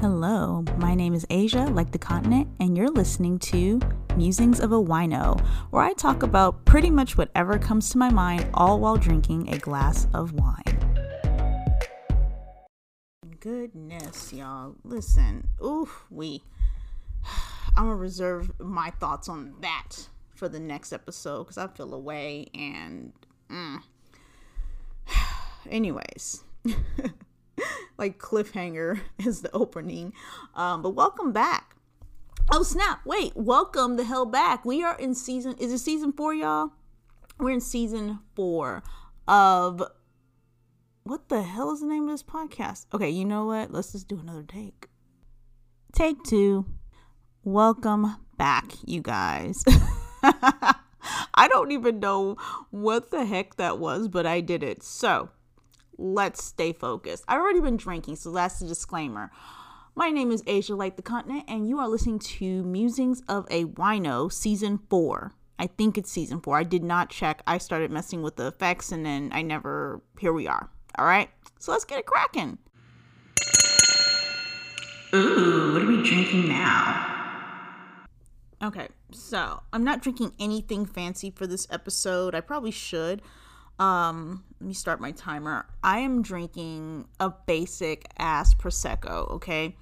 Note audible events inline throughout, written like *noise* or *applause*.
Hello, my name is Asia, like the continent, and you're listening to Musings of a Wino, where I talk about pretty much whatever comes to my mind, all while drinking a glass of wine. Goodness, y'all. Listen, oof, we. *sighs* I'm gonna reserve my thoughts on that for the next episode because I feel away and. Mm. *sighs* Anyways. *laughs* *laughs* like cliffhanger *laughs* is the opening. Um, but welcome back. Oh snap! Wait, welcome the hell back. We are in season. Is it season four, y'all? We're in season four of what the hell is the name of this podcast? Okay, you know what? Let's just do another take. Take two. Welcome back, you guys. *laughs* I don't even know what the heck that was, but I did it. So, let's stay focused. I've already been drinking, so that's the disclaimer. My name is Asia Like the Continent, and you are listening to Musings of a Wino, Season 4. I think it's Season 4. I did not check. I started messing with the effects, and then I never. Here we are. All right? So let's get it cracking. Ooh, what are we drinking now? Okay, so I'm not drinking anything fancy for this episode. I probably should. Um, let me start my timer. I am drinking a basic ass prosecco, okay?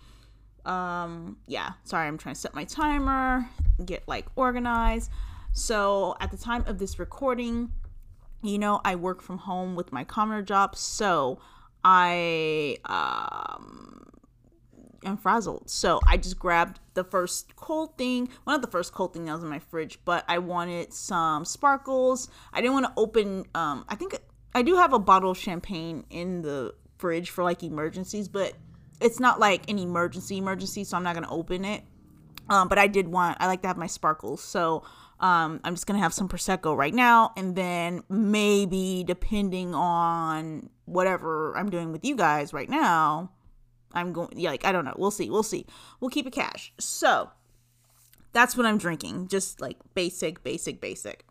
Um, yeah, sorry, I'm trying to set my timer, get like organized. So, at the time of this recording, you know, I work from home with my commoner job, so I um am frazzled. So I just grabbed the first cold thing, one of the first cold things that was in my fridge, but I wanted some sparkles. I didn't want to open um I think I do have a bottle of champagne in the fridge for like emergencies, but it's not like an emergency emergency, so I'm not gonna open it. Um, but I did want I like to have my sparkles, so um, I'm just gonna have some prosecco right now, and then maybe depending on whatever I'm doing with you guys right now, I'm going yeah, like I don't know. We'll see. We'll see. We'll keep it cash. So that's what I'm drinking. Just like basic, basic, basic.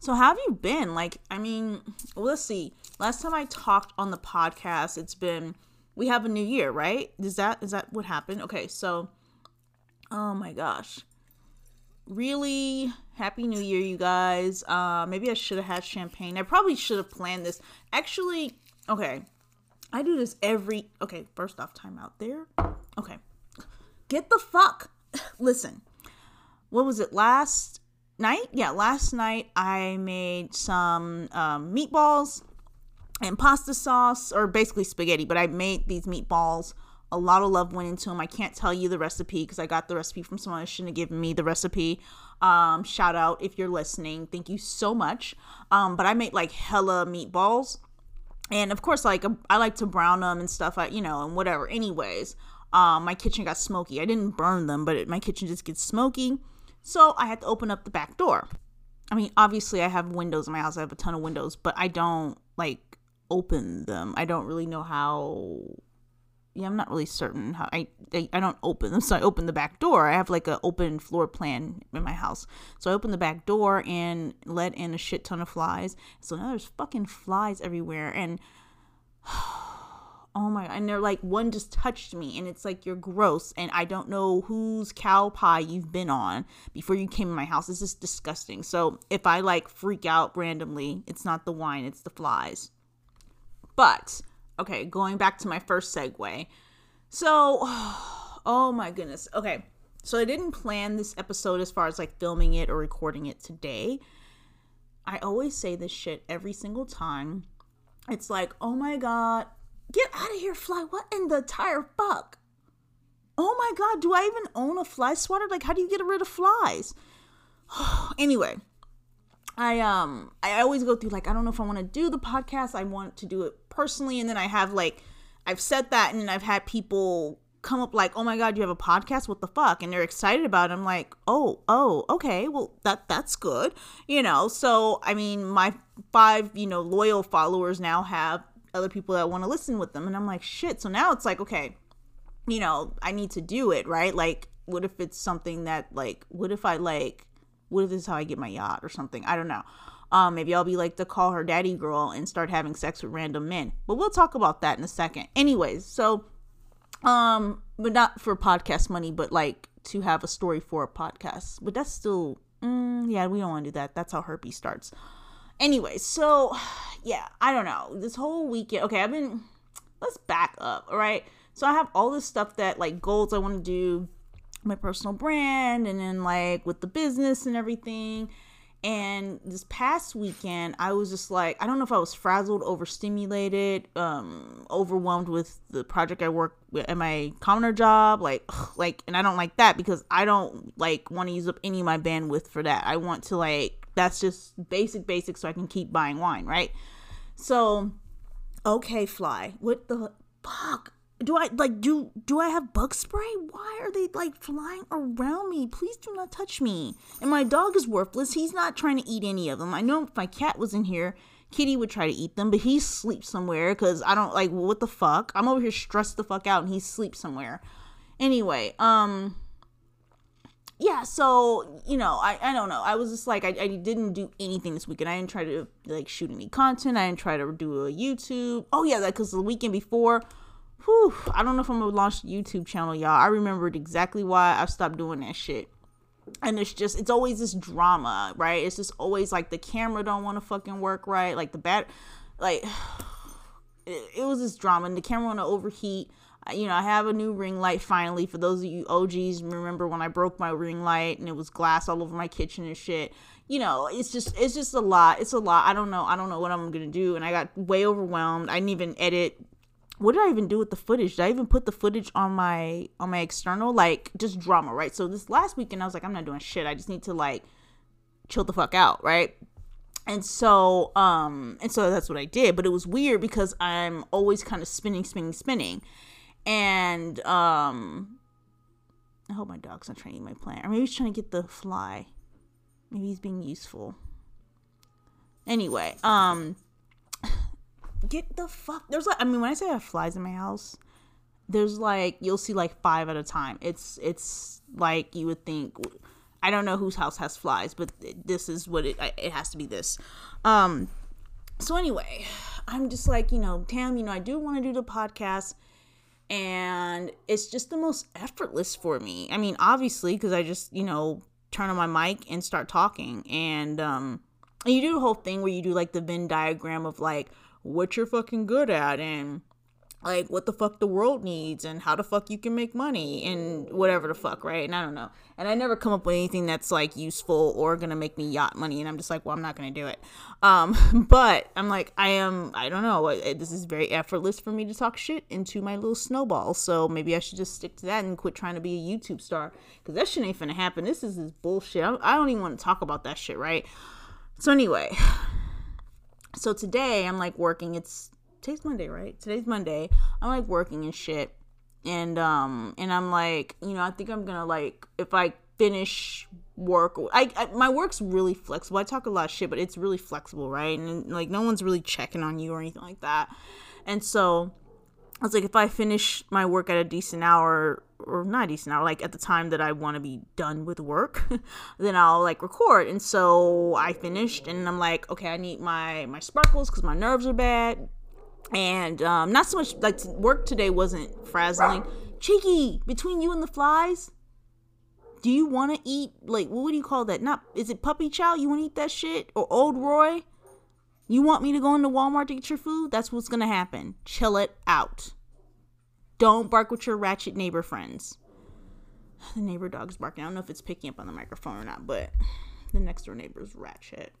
So how have you been? Like, I mean, let's see. Last time I talked on the podcast, it's been we have a new year, right? Is that is that what happened? Okay, so oh my gosh. Really happy new year, you guys. Uh maybe I should have had champagne. I probably should have planned this. Actually, okay. I do this every. Okay, first off, time out there. Okay, get the fuck. *laughs* Listen, what was it last night? Yeah, last night I made some um, meatballs and pasta sauce, or basically spaghetti. But I made these meatballs. A lot of love went into them. I can't tell you the recipe because I got the recipe from someone who shouldn't have given me the recipe. Um, shout out if you're listening. Thank you so much. Um, but I made like hella meatballs and of course like i like to brown them and stuff you know and whatever. Anyways um my kitchen got smoky. I didn't burn them but it, my kitchen just gets smoky. So i had to open up the back door. I mean obviously i have windows in my house. I have a ton of windows but i don't like open them. I don't really know how yeah, I'm not really certain how I, I, I don't open them. *laughs* So I open the back door. I have like an open floor plan in my house. So I open the back door and let in a shit ton of flies. So now there's fucking flies everywhere and *sighs* oh my and they're like one just touched me and it's like you're gross and I don't know whose cow pie you've been on before you came in my house. This is disgusting. So if I like freak out randomly, it's not the wine, it's the flies. But okay, going back to my first segue. So, *sighs* oh my goodness. Okay. So I didn't plan this episode as far as like filming it or recording it today. I always say this shit every single time. It's like, oh my god, get out of here, fly. What in the tire fuck? Oh my god, do I even own a fly swatter? Like, how do you get rid of flies? *sighs* anyway, I um I always go through like I don't know if I want to do the podcast. I want to do it personally and then I have like I've said that and I've had people come up like, "Oh my god, you have a podcast? What the fuck?" and they're excited about it. I'm like, "Oh, oh, okay. Well, that that's good." You know, so I mean, my five, you know, loyal followers now have other people that want to listen with them and I'm like, "Shit." So now it's like, okay, you know, I need to do it, right? Like what if it's something that like what if I like what if this is how I get my yacht or something? I don't know. Um, maybe I'll be like the call her daddy girl and start having sex with random men. But we'll talk about that in a second. Anyways, so Um, but not for podcast money, but like to have a story for a podcast. But that's still, mm, yeah, we don't want to do that. That's how herpes starts. Anyway, so *sighs* yeah, I don't know. This whole weekend, okay, I've been, let's back up, all right? So I have all this stuff that like goals I want to do, my personal brand, and then like with the business and everything. And this past weekend, I was just like, I don't know if I was frazzled, overstimulated, um, overwhelmed with the project I work at my commoner job. Like, like, and I don't like that because I don't like want to use up any of my bandwidth for that. I want to like, that's just basic, basic, so I can keep buying wine, right? So, okay, fly. What the fuck? Do I like do do I have bug spray? Why are they like flying around me? Please do not touch me. And my dog is worthless. He's not trying to eat any of them. I know if my cat was in here, Kitty would try to eat them, but he sleeps somewhere because I don't like what the fuck. I'm over here stressed the fuck out and he sleeps somewhere. Anyway, um yeah, so you know, I, I don't know. I was just like I, I didn't do anything this weekend. I didn't try to like shoot any content. I didn't try to do a YouTube. Oh yeah, that because the weekend before whew, I don't know if I'm gonna launch a YouTube channel, y'all. I remembered exactly why I stopped doing that shit. And it's just, it's always this drama, right? It's just always like the camera don't want to fucking work right. Like the bat, like, *sighs* it, it was this drama and the camera want to overheat. You know, I have a new ring light finally. For those of you OGs, remember when I broke my ring light and it was glass all over my kitchen and shit you know, it's just it's just a lot. It's a lot. I don't know. I don't know what I'm gonna do. And I got way overwhelmed. I didn't even edit what did I even do with the footage? Did I even put the footage on my on my external? Like just drama, right? So this last weekend I was like, I'm not doing shit. I just need to like chill the fuck out, right? And so um and so that's what I did. But it was weird because I'm always kind of spinning, spinning, spinning. And um I hope my dog's not trying to eat my plant. Or maybe he's trying to get the fly. Maybe he's being useful. Anyway, um get the fuck. There's like, I mean, when I say I have flies in my house, there's like you'll see like five at a time. It's it's like you would think. I don't know whose house has flies, but this is what it it has to be. This. Um. So anyway, I'm just like you know, Tam. You know, I do want to do the podcast and it's just the most effortless for me. I mean, obviously, because I just you know turn on my mic and start talking, and um, and you do the whole thing where you do like the Venn diagram of like what you're fucking good at and like what the fuck the world needs and how the fuck you can make money and whatever the fuck, right? And I don't know. And I never come up with anything that's like useful or gonna make me yacht money. And I'm just like, well, I'm not gonna do it. Um, *laughs* but I'm like, I am, I don't know. This is very effortless for me to talk shit into my little snowball. So maybe I should just stick to that and quit trying to be a YouTube star because that shit ain't finna happen. This is this bullshit. I don't even want to talk about that shit, right? So anyway, so today I'm like working. It's today's Monday, right? Today's Monday. I'm like working and shit. And um and I'm like, you know, I think I'm gonna like if I finish work I, I, my work's really flexible i talk a lot of shit but it's really flexible right and like no one's really checking on you or anything like that and so I was like, if I finish my work at a decent hour, or not hour, like at the time that I want to be done with work, *laughs* then I'll like record. And so I finished, and I'm like, okay, I need my my sparkles because my nerves are bad, and um, not so much like work today wasn't frazzling. Cheeky, between you and the flies, do you want to eat like what would you call that? Not is it puppy chow? You want to eat that shit or Ol' Roy? You want me to go into Walmart to get your food? That's what's gonna happen. Chill it out. Don't bark with your ratchet neighbor friends. *sighs* The neighbor dog's barking. I don't know if it's picking up on the microphone or not, but the next door neighbor's ratchet.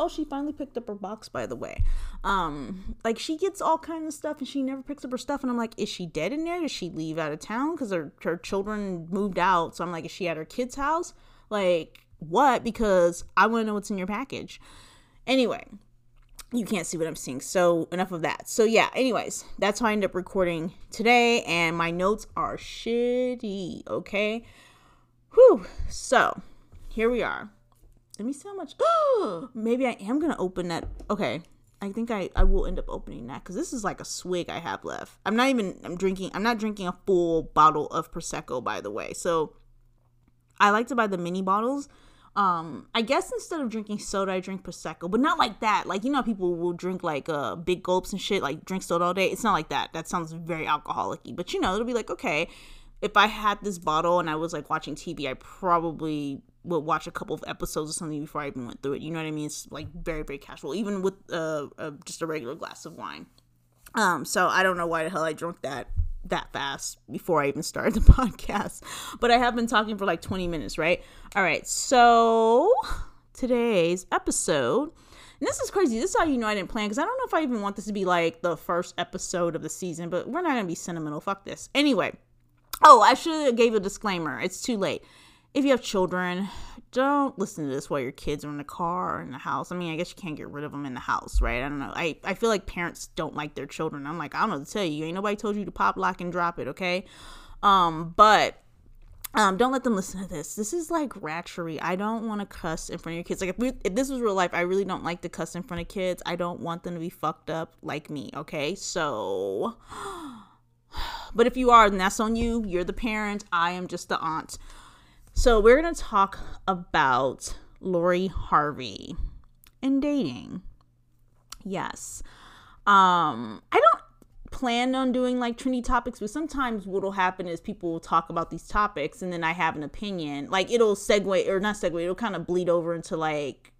Oh, she finally picked up her box, by the way. Um, like she gets all kinds of stuff and she never picks up her stuff. And I'm like, is she dead in there? Did she leave out of town? Because her, her children moved out. So I'm like, is she at her kid's house? Like, what? Because I want to know what's in your package. Anyway, you can't see what I'm seeing. So enough of that. So yeah, anyways, that's how I end up recording today, and my notes are shitty, okay? Whew. So here we are. Let me see how much *gasps* maybe I am gonna open that. Okay. I think I, I will end up opening that because this is like a swig I have left. I'm not even I'm drinking I'm not drinking a full bottle of prosecco by the way. So I like to buy the mini bottles Um, I guess instead of drinking soda, I drink prosecco, but not like that. Like you know, people will drink like uh big gulps and shit, like drink soda all day. It's not like that. That sounds very alcoholic-y. But you know, it'll be like okay, if I had this bottle and I was like watching TV, I probably would watch a couple of episodes or something before I even went through it. You know what I mean? It's like very very casual, even with uh, uh just a regular glass of wine. Um, so I don't know why the hell I drank that that fast before I even started *laughs* the podcast. But I have been talking for like 20 minutes, right? All right. So today's episode, and this is crazy. This is how you know I didn't plan because I don't know if I even want this to be like the first episode of the season, but we're not going to be sentimental. Fuck this. Anyway. Oh, I should have gave a disclaimer. It's too late. If you have children, don't listen to this while your kids are in the car or in the house. I mean, I guess you can't get rid of them in the house, right? I don't know. I, I feel like parents don't like their children. I'm like, I don't know to tell you. Ain't nobody told you to pop, lock, and drop it, okay? Um, but um, don't let them listen to this. This is like ratchery. I don't want to cuss in front of your kids. Like if, we, if this was real life, I really don't like to cuss in front of kids. I don't want them to be fucked up like me. Okay, so, *sighs* but if you are, then that's on you. You're the parent. I am just the aunt. So, we're going to talk about Lori Harvey and dating. Yes. Um, I don't plan on doing like trendy topics, but sometimes what'll happen is people will talk about these topics and then I have an opinion. Like it'll segue or not segue, it'll kind of bleed over into like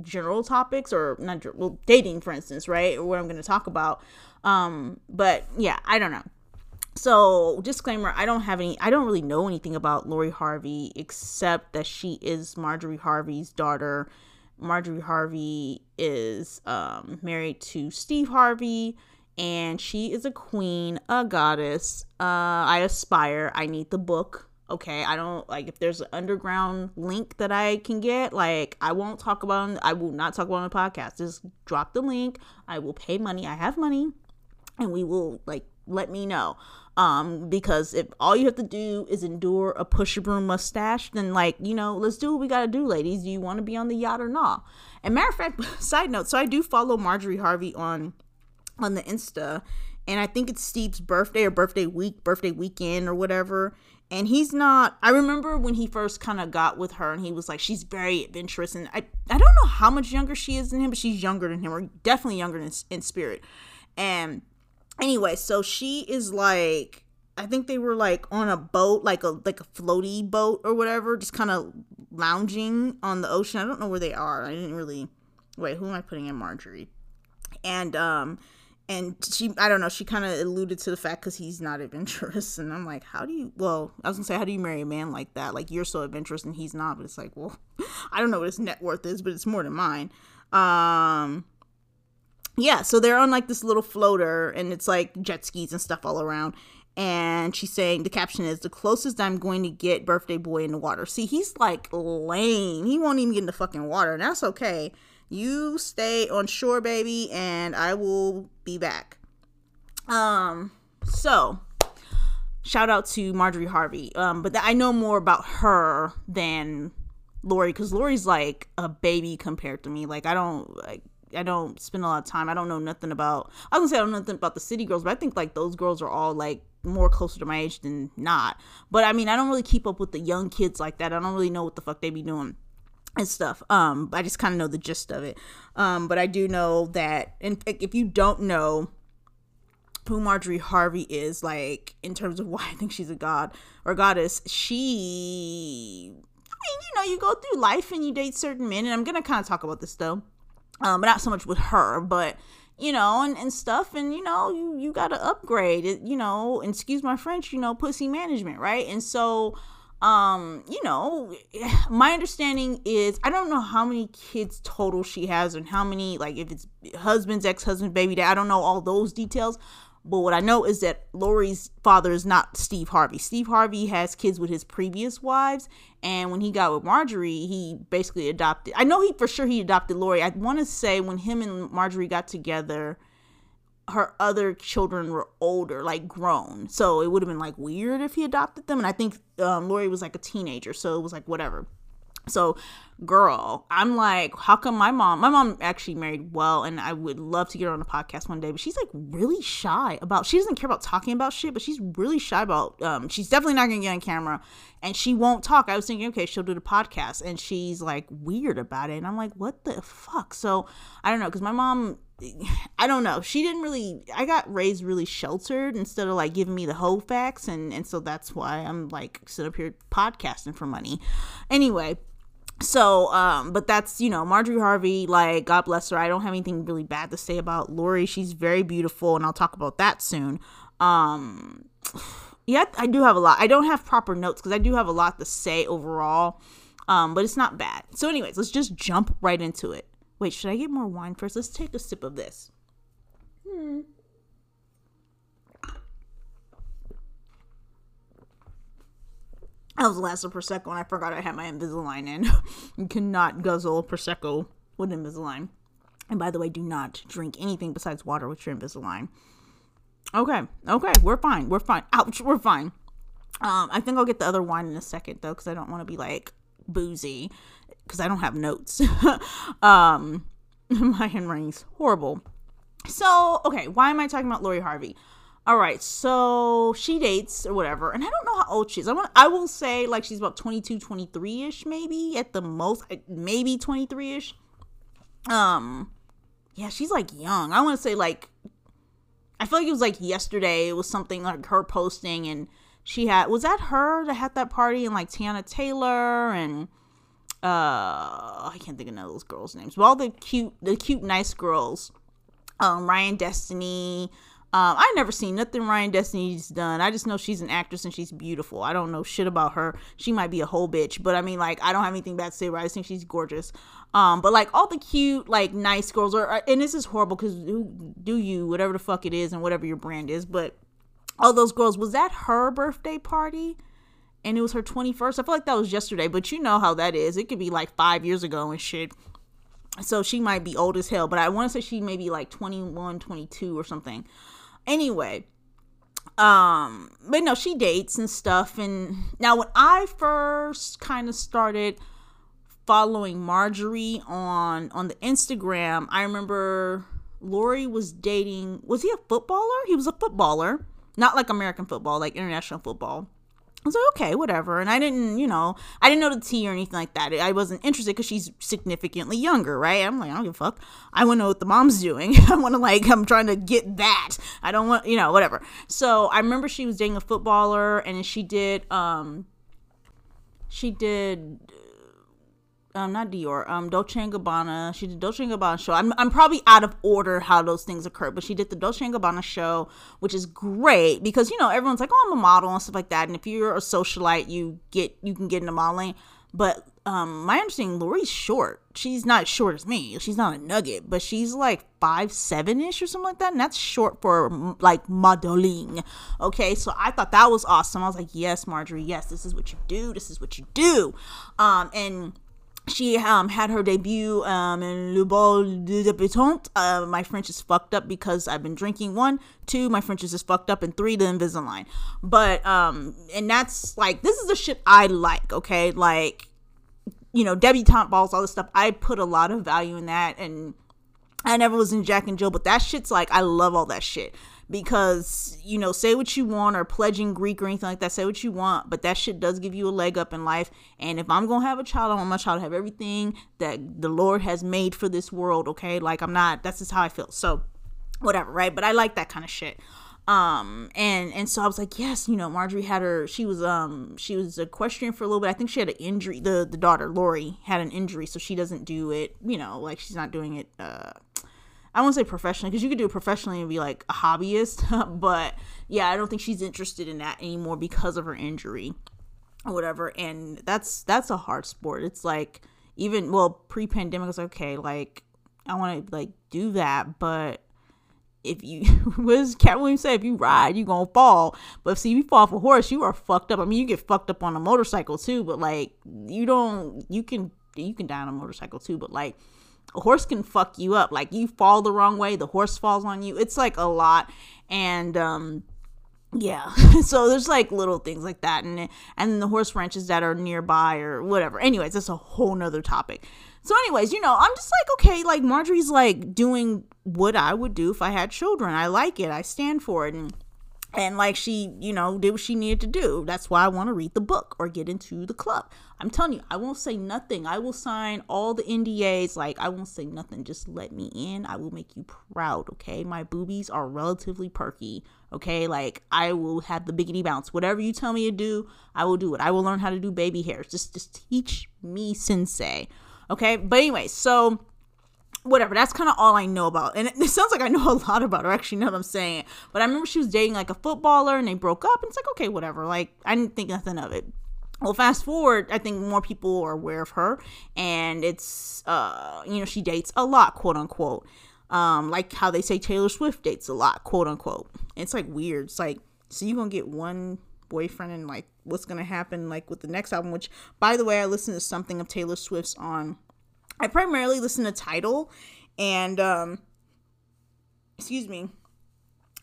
general topics or not well dating for instance, right? Or what I'm going to talk about. Um, but yeah, I don't know so disclaimer i don't have any i don't really know anything about lori harvey except that she is marjorie harvey's daughter. Marjorie harvey is um, married to steve harvey and she is a queen a goddess. Uh, i aspire. I need the book. Okay i don't like if there's an underground link that i can get like i won't talk about i will not talk about on the podcast. Just drop the link. I will pay money. I have money. And we will like let me know um, because if all you have to do is endure a push broom mustache, then like, you know, let's do what we gotta do, ladies. Do you wanna be on the yacht or not? And matter of fact, *laughs* side note, so I do follow Marjorie Harvey on on the Insta, and I think it's Steve's birthday or birthday week, birthday weekend or whatever. And he's not I remember when he first kind of got with her and he was like, She's very adventurous and I I don't know how much younger she is than him, but she's younger than him, or definitely younger in, in spirit. And anyway, so she is like I think they were like on a boat, like a like a floaty boat or whatever, just kind of lounging on the ocean. I don't know where they are. I didn't really wait. Who am I putting in Marjorie? And um, and she I don't know. She kind of alluded to the fact because he's not *laughs* adventurous, and I'm like, how do you? Well, I was gonna say, how do you marry a man like that? Like you're so adventurous and he's not. But it's like, well, *laughs* I don't know what his net worth is, but it's more than mine. Um, yeah, so they're on like this little floater and it's like jet skis and stuff all around. And she's saying the caption is the closest I'm going to get birthday boy in the water. See, he's like lame. He won't even get in the fucking water, and that's okay. You stay on shore, baby, and I will be back. Um, so shout out to Marjorie Harvey. Um, but th- I know more about her than Lori because Lori's like a baby compared to me. Like I don't like I don't spend a lot of time. I don't know nothing about. I was gonna say I don't know nothing about the city girls, but I think like those girls are all like more closer to my age than not. But I mean, I don't really keep up with the young kids like that. I don't really know what the fuck they be doing and stuff. Um, I just kind of know the gist of it. Um, but I do know that, and if you don't know who Marjorie Harvey is, like in terms of *laughs* why I think she's a god or goddess, she. I mean, you know, you go through life and you date certain men, and I'm gonna kind of talk about this though um, but not so much with her, but you know, and, and stuff, and you know, you you got to upgrade it, you know, excuse my French, you know, pussy management, right? And so, um, you know, *sighs* my understanding is I don't know how many kids total she has and how many like if it's husbands, ex husband, baby dad. I don't know all those details, but what I know is that Lori's father is not Steve Harvey. Steve Harvey has kids with his previous wives, and when he got with Marjorie, he basically adopted. I know he for sure he adopted Lori. I want to say when him and Marjorie got together, her other children were older, like grown. So it would have been like weird if he adopted them. And I think um, Lori was like a teenager, so it was like whatever. So girl, I'm like, how come my mom, my mom actually married well, and I would love to get her on a podcast one day, but she's like really shy about, she doesn't care about talking about shit, but she's really shy about, um, she's definitely not gonna get on camera and she won't talk. I was thinking, okay, she'll do the podcast, and she's like weird about it, and I'm like, what the fuck? So I don't know, because my mom, *sighs* I don't know, she didn't really, I got raised really sheltered instead of like giving me the whole facts, and and so that's why I'm like sitting up here podcasting for money. Anyway so um but that's you know marjorie harvey like god bless her. I don't have anything really bad to say about lori. She's very beautiful and i'll talk about that soon. Um yeah i do have a lot. I don't have proper notes because i do have a lot to say overall um but it's not bad. So anyways let's just jump right into it. Wait should i get more wine first? Let's take a sip of this. Hmm I was the last of Prosecco and I forgot I had my Invisalign in. *laughs* you cannot guzzle Prosecco with Invisalign. And by the way, do not drink anything besides water with your Invisalign. Okay, okay, we're fine. We're fine. Ouch, we're fine. Um, I think I'll get the other wine in a second though, because I don't want to be like boozy, because I don't have notes. *laughs* um, *laughs* my handwriting's horrible. So, okay, why am I talking about Lori Harvey? All right, so she dates or whatever, and I don't know how old she is. I want I will say like she's about 22, 23ish maybe at the most, maybe 23ish. Um yeah, she's like young. I want to say like I feel like it was like yesterday. It was something like her posting and she had was that her that had that party and like Teyana Taylor and uh I can't think of none of those girls' names. But all the cute the cute nice girls. Um Ryan Destiny, um, I never seen nothing Ryan Destiny's done. I just know she's an actress and she's beautiful. I don't know shit about her. She might be a whole bitch, but I mean, like, I don't have anything bad to say. Right? I just think she's gorgeous. Um, but like all the cute, like nice girls are, and this is horrible because who do you, whatever the fuck it is, and whatever your brand is. But all those girls, was that her birthday party? And it was her 21st. I feel like that was yesterday, but you know how that is. It could be like five years ago and shit so she might be old as hell but i want to say she may be like 21 22 or something Anyway, um, but no, she dates and stuff. And now, when I first kind of started following Marjorie on on the Instagram, I remember Lori was dating. Was he a footballer? He was a footballer, not like American football, like international football. I was like, okay, whatever. And I didn't, you know, I didn't know the tea or anything like that. I wasn't interested because she's significantly younger, right? I'm like, I don't give a fuck. I want to know what the mom's doing. *laughs* I want to, like, I'm trying to get that. I don't want, you know, whatever. So I remember she was dating a footballer and she did, um, she did um, not Dior, um, Dolce and Gabbana. She did Dolce and Gabbana show. I'm, I'm probably out of order how those things occur, but she did the Dolce and Gabbana show, which is great because you know everyone's like, oh, I'm a model and stuff like that. And if you're a socialite, you get you can get into modeling. But um, my understanding, Lori's short. She's not short as me. She's not a nugget, but she's like five seven ish or something like that, and that's short for like modeling. Okay, so I thought that was awesome. I was like, yes, Marjorie, yes, this is what you do. This is what you do. Um, and she um, had her debut um, in Le Bal de Debutante. Uh, my French is fucked up because I've been drinking. One, two, my French is just fucked up, and three, the Invisalign. But um, and that's like this is the shit I like. Okay, like you know, debutante balls, all this stuff. I put a lot of value in that, and I never was in Jack and Jill, but that shit's like I love all that shit because you know say what you want or pledging greek or anything like that say what you want but that shit does give you a leg up in life. And if i'm gonna have a child i want my child to have everything that the lord has made for this world okay? Like i'm not that's just how i feel. So whatever right? But i like that kind of shit. Um and and so i was like yes you know marjorie had her she was um she was equestrian for a little bit. I think she had an injury the the daughter lori had an injury so she doesn't do it you know like she's not doing it uh I won't say professionally because you could do it professionally and be like a hobbyist, *laughs* but yeah, I don't think she's interested in that anymore because of her injury or whatever. And that's that's a hard sport. It's like even well pre-pandemic, was okay, like I want to like do that, but if you *laughs* what does Katt Williams say? If you ride, you gonna fall. But see, if you fall off a horse, you are fucked up. I mean, you get fucked up on a motorcycle too, but like you don't, you can you can die on a motorcycle too, but like a horse can fuck you up. Like you fall the wrong way, the horse falls on you. It's like a lot. And um yeah. *laughs* So there's like little things like that. And and the horse ranches that are nearby or whatever. Anyways that's a whole nother topic. So anyways you know i'm just like okay like marjorie's like doing what i would do if i had children. I like it. I stand for it. And and like she you know did what she needed to do. That's why i want to read the book or get into the club. I'm telling you i won't say nothing. I will sign all the ndas like i won't say nothing. Just let me in. I will make you proud okay? My boobies are relatively perky okay? Like i will have the biggity bounce. Whatever you tell me to do i will do it. I will learn how to do baby hairs. Just just teach me sensei okay? But anyway so whatever. That's kind of all I know about. And it, it, *laughs* sounds like I know a lot about her. Actually, know what I'm saying. But I remember she was dating like a footballer and they broke up. And it's like, okay, whatever. Like, I didn't think nothing of it. Well, fast forward, I think more people are aware of her. And it's, uh, you know, she dates a lot, quote unquote. Um, like how they say Taylor Swift dates a lot, quote unquote. It's like weird. It's like, so you're going to get one boyfriend and like what's going to happen like with the next album, which, by the way, I listened to something of Taylor Swift's on I primarily listen to Tidal and um excuse me.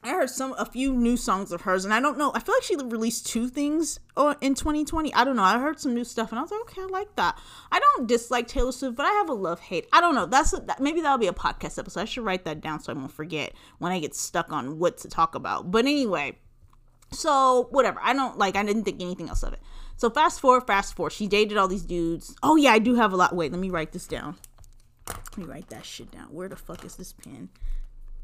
I heard some a few new songs of hers, and I don't know. I feel like she released two things uh, in 2020. I don't know. I heard some new stuff, and I was like, okay, I like that. I don't dislike Taylor Swift, but I have a love hate. I don't know. That's a, that, maybe that'll be a podcast episode. I should write that down so I won't forget when I get stuck on what to talk about. But anyway, so whatever. I don't like. I didn't think anything else of it. So fast forward, fast forward. She dated all these dudes. Oh yeah, I do have a lot. Wait, let me write this down. Let me write that shit down. Where the fuck is this pen?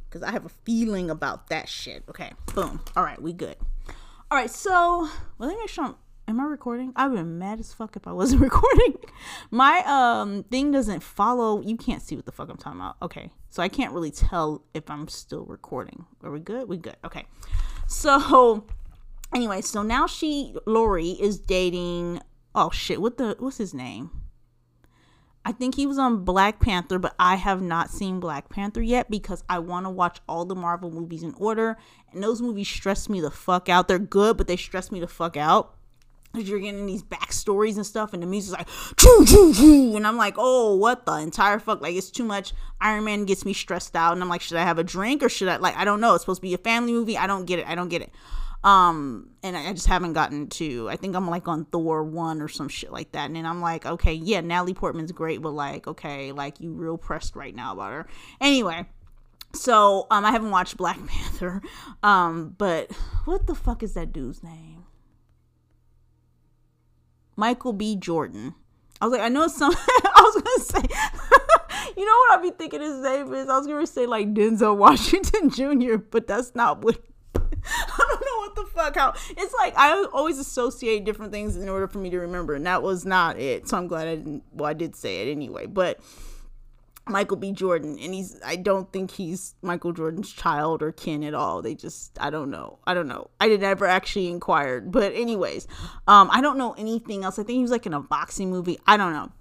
Because I have a feeling about that shit. Okay, boom. All right, we good. All right, so let me make sure I'm. Am I recording? I've been mad as fuck if I wasn't *laughs* recording. My um thing doesn't follow. You can't see what the fuck I'm talking about. Okay, so I can't really tell if I'm still recording. Are we good? We good. Okay. So anyway, so now she Lori is dating oh shit, what the what's his name? I think he was on Black Panther, but I have not seen Black Panther yet because I want to watch all the Marvel movies in order. And those movies stress me the fuck out. They're good, but they stress me the fuck out. Because you're getting these backstories and stuff, and the music's like, choo, choo, choo. and I'm like, oh, what the entire fuck? Like, it's too much. Iron Man gets me stressed out, and I'm like, should I have a drink or should I, like, I don't know. It's supposed to be a family movie. I don't get it. I don't get it. Um, and I just haven't gotten to. I think I'm like on Thor one or some shit like that. And then I'm like, okay, yeah, Natalie Portman's great, but like, okay, like you real pressed right now about her. Anyway, so um, I haven't watched Black *laughs* Panther. Um, but what the fuck is that dude's name? Michael B. Jordan. I was like, I know some. *laughs* I was gonna say, *laughs* you know what I'd be thinking his name is? I was gonna say like Denzel Washington Jr., but that's not what *laughs* I don't know what the fuck how it's like I always associate different things in order for me to remember and that was not it. So I'm glad I didn't well I did say it anyway. But Michael B. Jordan and he's I don't think he's Michael Jordan's child or kin at all. They just I don't know. I don't know. I did never actually inquired. But anyways, um I don't know anything else. I think he was like in a boxing movie. I don't know.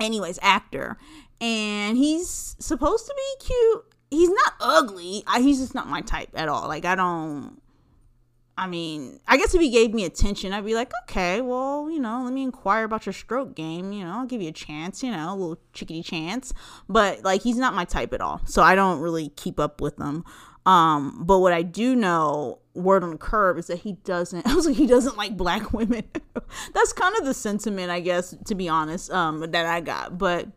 Anyways, actor. And he's supposed to be cute he's not ugly. I, he's just not my type at all. Like I don't. I mean, I guess if he gave me attention, I'd be like, okay, well, you know, let me inquire about your stroke game. You know, I'll give you a chance. You know, a little chickadee chance. But like, he's not my type at all, so I don't really keep up with him. Um, but what I do know, word on the curb, is that he doesn't. *laughs* I was like, he doesn't like black women. *laughs* That's kind of the sentiment, I guess, to be honest, um, that I got. But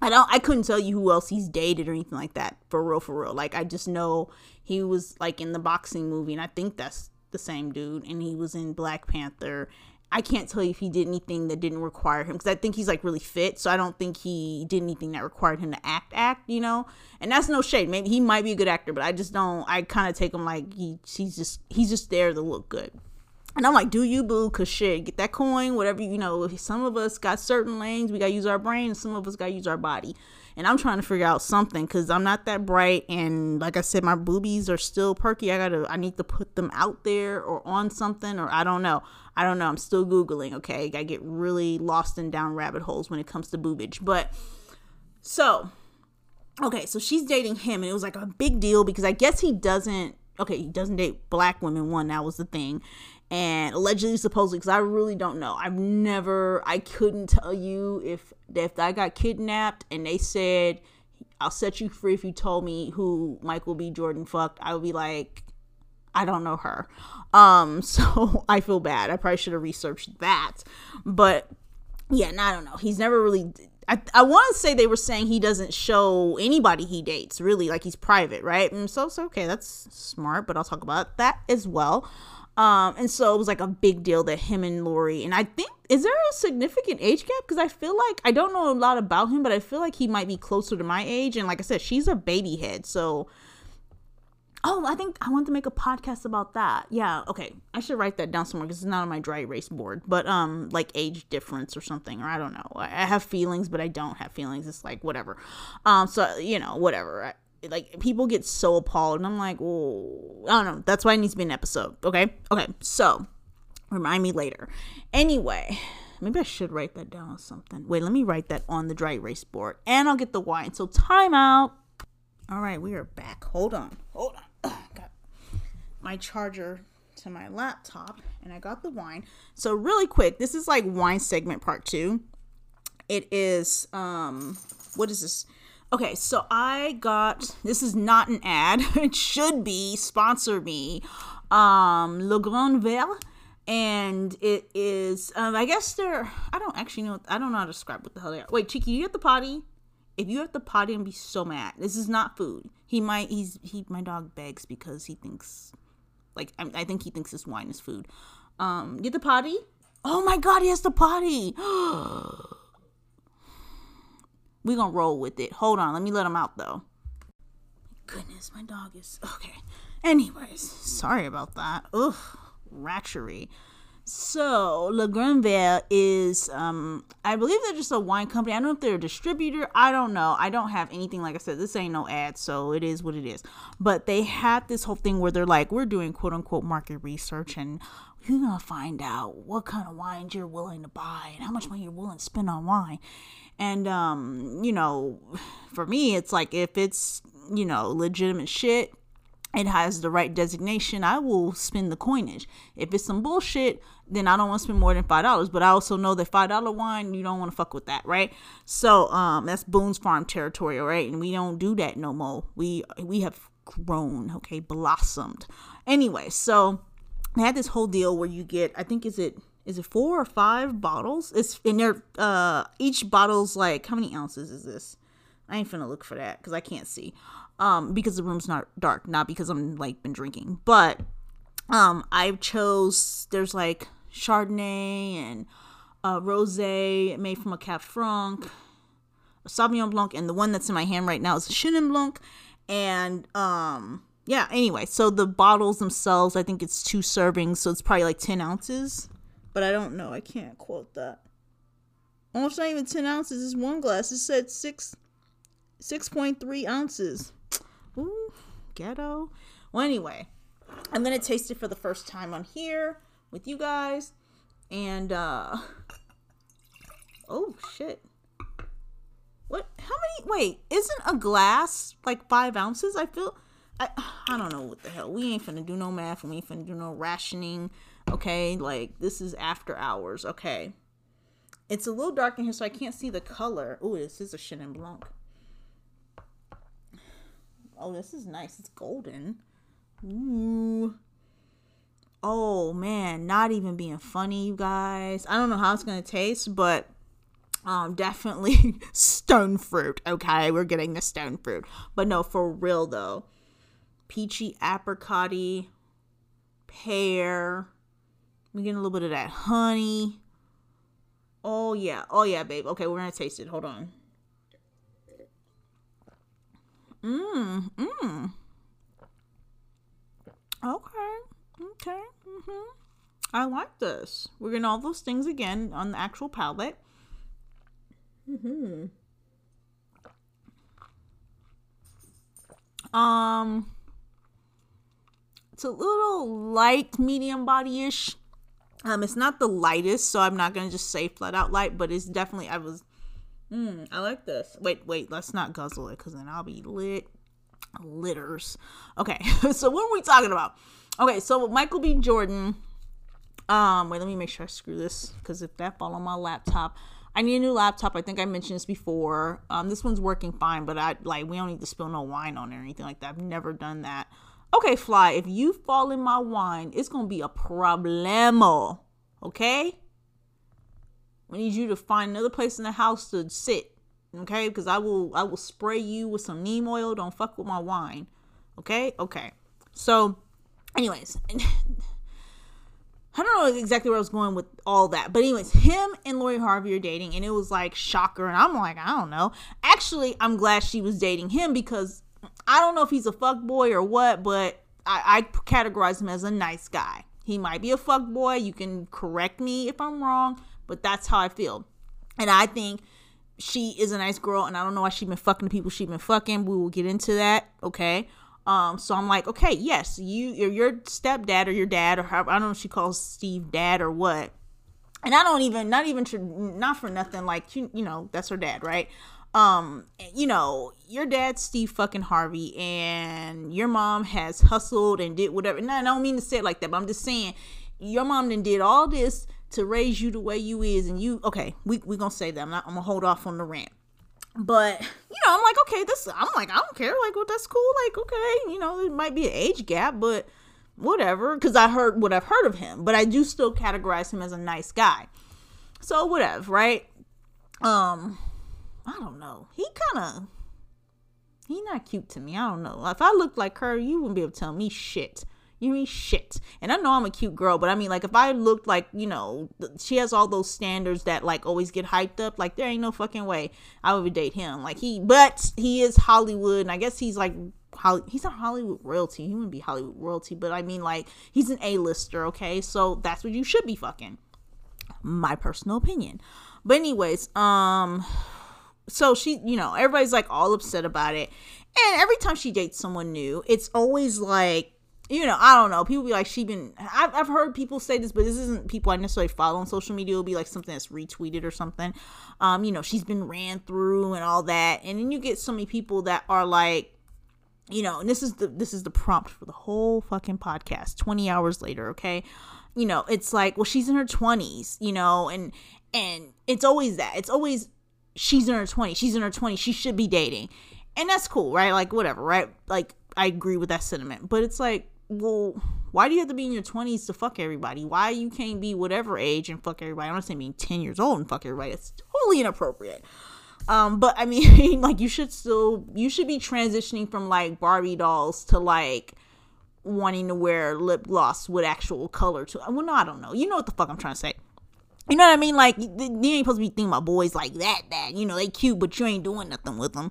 I don't I couldn't tell you who else he's dated or anything like that for real for real. Like I just know he was like in the boxing movie and I think that's the same dude and he was in Black Panther. I can't tell you if he did anything that didn't require him because I think he's like really fit, so I don't think he did anything that required him to act act, you know. And that's no shade. Maybe he might be a good actor, but I just don't. I kind of take him like he he's just he's just there to look good. And I'm like, do you boo? Cause shit, get that coin, whatever you know. Some of us got certain lanes, we gotta use our brain, some of us gotta use our body. And I'm trying to figure out something because I'm not that bright, and like I said, my boobies are still perky. I gotta, I need to put them out there or on something, or I don't know. I don't know. I'm still googling. Okay, I get really lost in down rabbit holes when it comes to boobage. But so, okay, so she's dating him, and it was like a big deal because I guess he doesn't. Okay, he doesn't date black women. One, that was the thing and allegedly supposedly because i really don't know i've never i couldn't tell you if if i got kidnapped and they said i'll set you free if you told me who michael b jordan fucked i would be like I don't know her. Um, *laughs* so I feel bad. I probably should have researched that. But yeah, I don't know. He's never really I, I want to say they were saying he doesn't show anybody he dates, really, like he's private, right? And so, so okay, that's smart, but I'll talk about that as well. Um, and so it was like a big deal that him and Lori, and I think, is there a significant age gap? Because I feel like I don't know a lot about him, but I feel like he might be closer to my age. And like I said, she's a baby head, so Oh, I think I want to make a podcast about that. Yeah, okay. I should write that down somewhere because it's not on my dry erase board. But um, like age difference or something, or I don't know. I have feelings, but I don't have feelings. It's like whatever. Um, so you know, whatever. I, like people get so appalled, and I'm like, I don't know. That's why it needs to be an episode. Okay, okay. So remind me later. Anyway. Maybe I should write that down or something. Wait, let me write that on the dry erase board and I'll get the wine. So, time out. All right, we are back. Hold on. Hold on got my charger to my laptop and I got the wine. So really quick, this is like wine segment part 2. It is um what is this? Okay, so I got this is not an ad. *laughs* it should be sponsor me. Um Le Grand Verre and it is um I guess they're I don't actually know I don't know how to describe what the hell they are. Wait, Cheeky, you at the potty? if you have the potty and be so mad, this is not food. He might he's he my dog begs because he thinks like I, I think he thinks this wine is food. Um, get the potty. Oh my god, he has the potty. *gasps* *gasps* *gasps* we gonna roll with it. Hold on, let me let him out though. Goodness, my dog is okay. Anyways, sorry about that. Ugh, ratchery. So Le Grand Verre is, um, I believe they're just a wine company. I don't know if they're a distributor. I don't know. I don't have anything. Like I said, this ain't no ad, so it is what it is. But they had this whole thing where they're like, we're doing quote unquote market research, and you're gonna find out what kind of wines you're willing to buy and how much money you're willing to spend on wine. And um, you know, for me, it's like if it's you know legitimate shit it has the right designation, I will spend the coinage. If it's some bullshit, then I don't want to spend more than five dollars. But I also know that five dollar wine, you don't want to fuck with that, right? So um, that's Boone's Farm territory, right? And we don't do that no more. We we have grown, okay, blossomed. Anyway, so they had this whole deal where you get, I think, is it is it four or five bottles? It's in there. Uh, each bottle's like how many ounces is this? I ain't finna look for that because I can't see um because the room's not dark not because i'm like been drinking but um i chose there's like chardonnay and uh rose made from a cab franc a sauvignon blanc and the one that's in my hand right now is a chenin blanc and um yeah anyway so the bottles themselves i think it's two servings so it's probably like 10 ounces but i don't know i can't quote that almost not even 10 ounces it's one glass it said six 6.3 ounces Ooh, ghetto. Well, anyway, I'm gonna taste it for the first time on here with you guys, and uh, oh shit. What? How many? Wait, isn't a glass like five ounces? I feel. I, I don't know what the hell. We ain't finna do no math and we ain't finna do no rationing. Okay, like this is after hours. Okay, it's a little dark in here, so I can't see the color. Oh, this is a Chenin Blanc. Oh, this is nice. It's golden. Ooh. Oh man, not even being funny, you guys. I don't know how it's gonna taste, but um definitely *laughs* stone fruit. Okay, we're getting the stone fruit. But no, for real though. Peachy apricotty, pear. We getting a little bit of that honey. Oh yeah. Oh yeah, babe. Okay, we're gonna taste it. Hold on. Mmm. Mmm. Okay. Okay. Mm-hmm. I like this. We're getting all those things again on the actual palate. Mm-hmm. Um, it's a little light, medium body-ish. Um, it's not the lightest, so I'm not gonna just say flat out light, but it's definitely I was Mm, I like this. Wait, wait, let's not guzzle it because then I'll be lit. Litters. Okay, *laughs* so what are we talking about? Okay, so Michael B. Jordan. Um, wait, let me make sure I screw this because if that fall on my laptop, I need a new laptop. I think I mentioned this before. Um, this one's working fine, but I like we don't need to spill no wine on it or anything like that. I've never done that. Okay, fly, if you fall in my wine, it's gonna be a problemo. Okay? I need you to find another place in the house to sit. Okay? Because I will I will spray you with some neem oil. Don't fuck with my wine. Okay? Okay. So, anyways. *laughs* I don't know exactly where I was going with all that. But anyways, him and Lori Harvey are dating and it was like shocker and I'm like, I don't know. Actually, I'm glad she was dating him because I don't know if he's a fuck boy or what, but I, I categorize him as a nice guy. He might be a fuck boy. You can correct me if I'm wrong, but that's how I feel. And I think she is a nice girl, and I don't know why she's been fucking the people she's been fucking. We will get into that, okay? Um, so I'm like, okay, yes, you, you're your stepdad or your dad or however, I don't know if she calls Steve dad or what. And I don't even, not even, not for nothing, like, you, you know, that's her dad, right? Um you know your dad's steve fucking harvey and your mom has hustled and did whatever. And i don't mean to say it like that but i'm just saying your mom then did all this to raise you the way you is and you okay we we gonna say that. I'm, not, I'm gonna hold off on the rant. But you know i'm like okay this i'm like i don't care like well that's cool like okay you know it might be an age gap but whatever because i heard what i've heard of him but i do still categorize him as a nice guy. So whatever right? Um I don't know. He kind of he not cute to me. I don't know. If I looked like her, you wouldn't be able to tell me shit. You mean shit. And I know I'm a cute girl, but I mean, like, if I looked like, you know, she has all those standards that, like, always get hyped up, like, there ain't no fucking way I would date him. Like, he, but he is Hollywood, and I guess he's like, he's not Hollywood royalty. He wouldn't be Hollywood royalty, but I mean, like, he's an A-lister, okay? So that's what you should be fucking. My personal opinion. But, anyways, um, so she, you know, everybody's like all upset about it. And every time she dates someone new, it's always like, you know, I don't know. People be like, she been. I've, I've heard people say this, but this isn't people I necessarily follow on social media. It'll be like something that's retweeted or something. Um, you know, she's been ran through and all that. And then you get so many people that are like, you know, and this is the this is the prompt for the whole fucking podcast. Twenty hours later, okay. You know, it's like, well, she's in her twenties, you know, and and it's always that. It's always she's in her 20s she's in her 20s she should be dating. And that's cool right? Like whatever right? Like i agree with that sentiment. But it's like well why do you have to be in your 20s to fuck everybody? Why you can't be whatever age and fuck everybody? I'm not saying being 10 years old and fuck everybody it's totally inappropriate. Um but i *laughs* mean like you should still you should be transitioning from like barbie dolls to like wanting to wear lip gloss with actual color to well no i don't know. You know what the fuck i'm trying to say you know what I mean? Like you ain't supposed to be thinking about boys like that. That you know they cute, but you ain't doing nothing with them.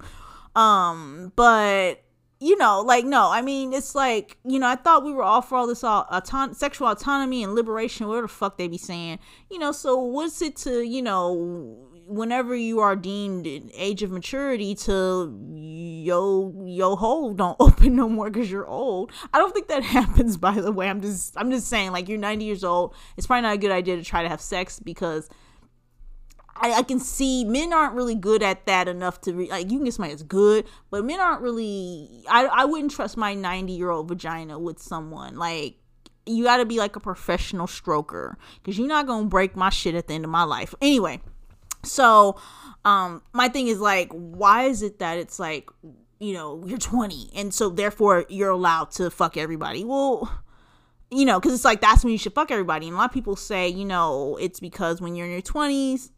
Um, but you know, like no, I mean it's like you know I thought we were all for all this all auton- sexual autonomy and liberation, whatever the fuck they be saying. You know, so what's it to you know whenever you are deemed age of maturity to yo yo hole don't *laughs* open no more because you're old i don't think that *laughs* happens by the way i'm just i'm just saying like you're 90 years old it's probably not a good idea to try to have sex because I, I can see men aren't really good at that enough to re- like you can get somebody that's good, but men aren't really. I I wouldn't trust my ninety year old vagina with someone like you got to be like a professional stroker because you're not gonna break my shit at the end of my life. Anyway, so, um, my thing is like, why is it that it's like, you know, you're 20 and so therefore you're allowed to fuck everybody? Well, you know, because it's like that's when you should fuck everybody. And a lot of people say, you know, it's because when you're in your 20s,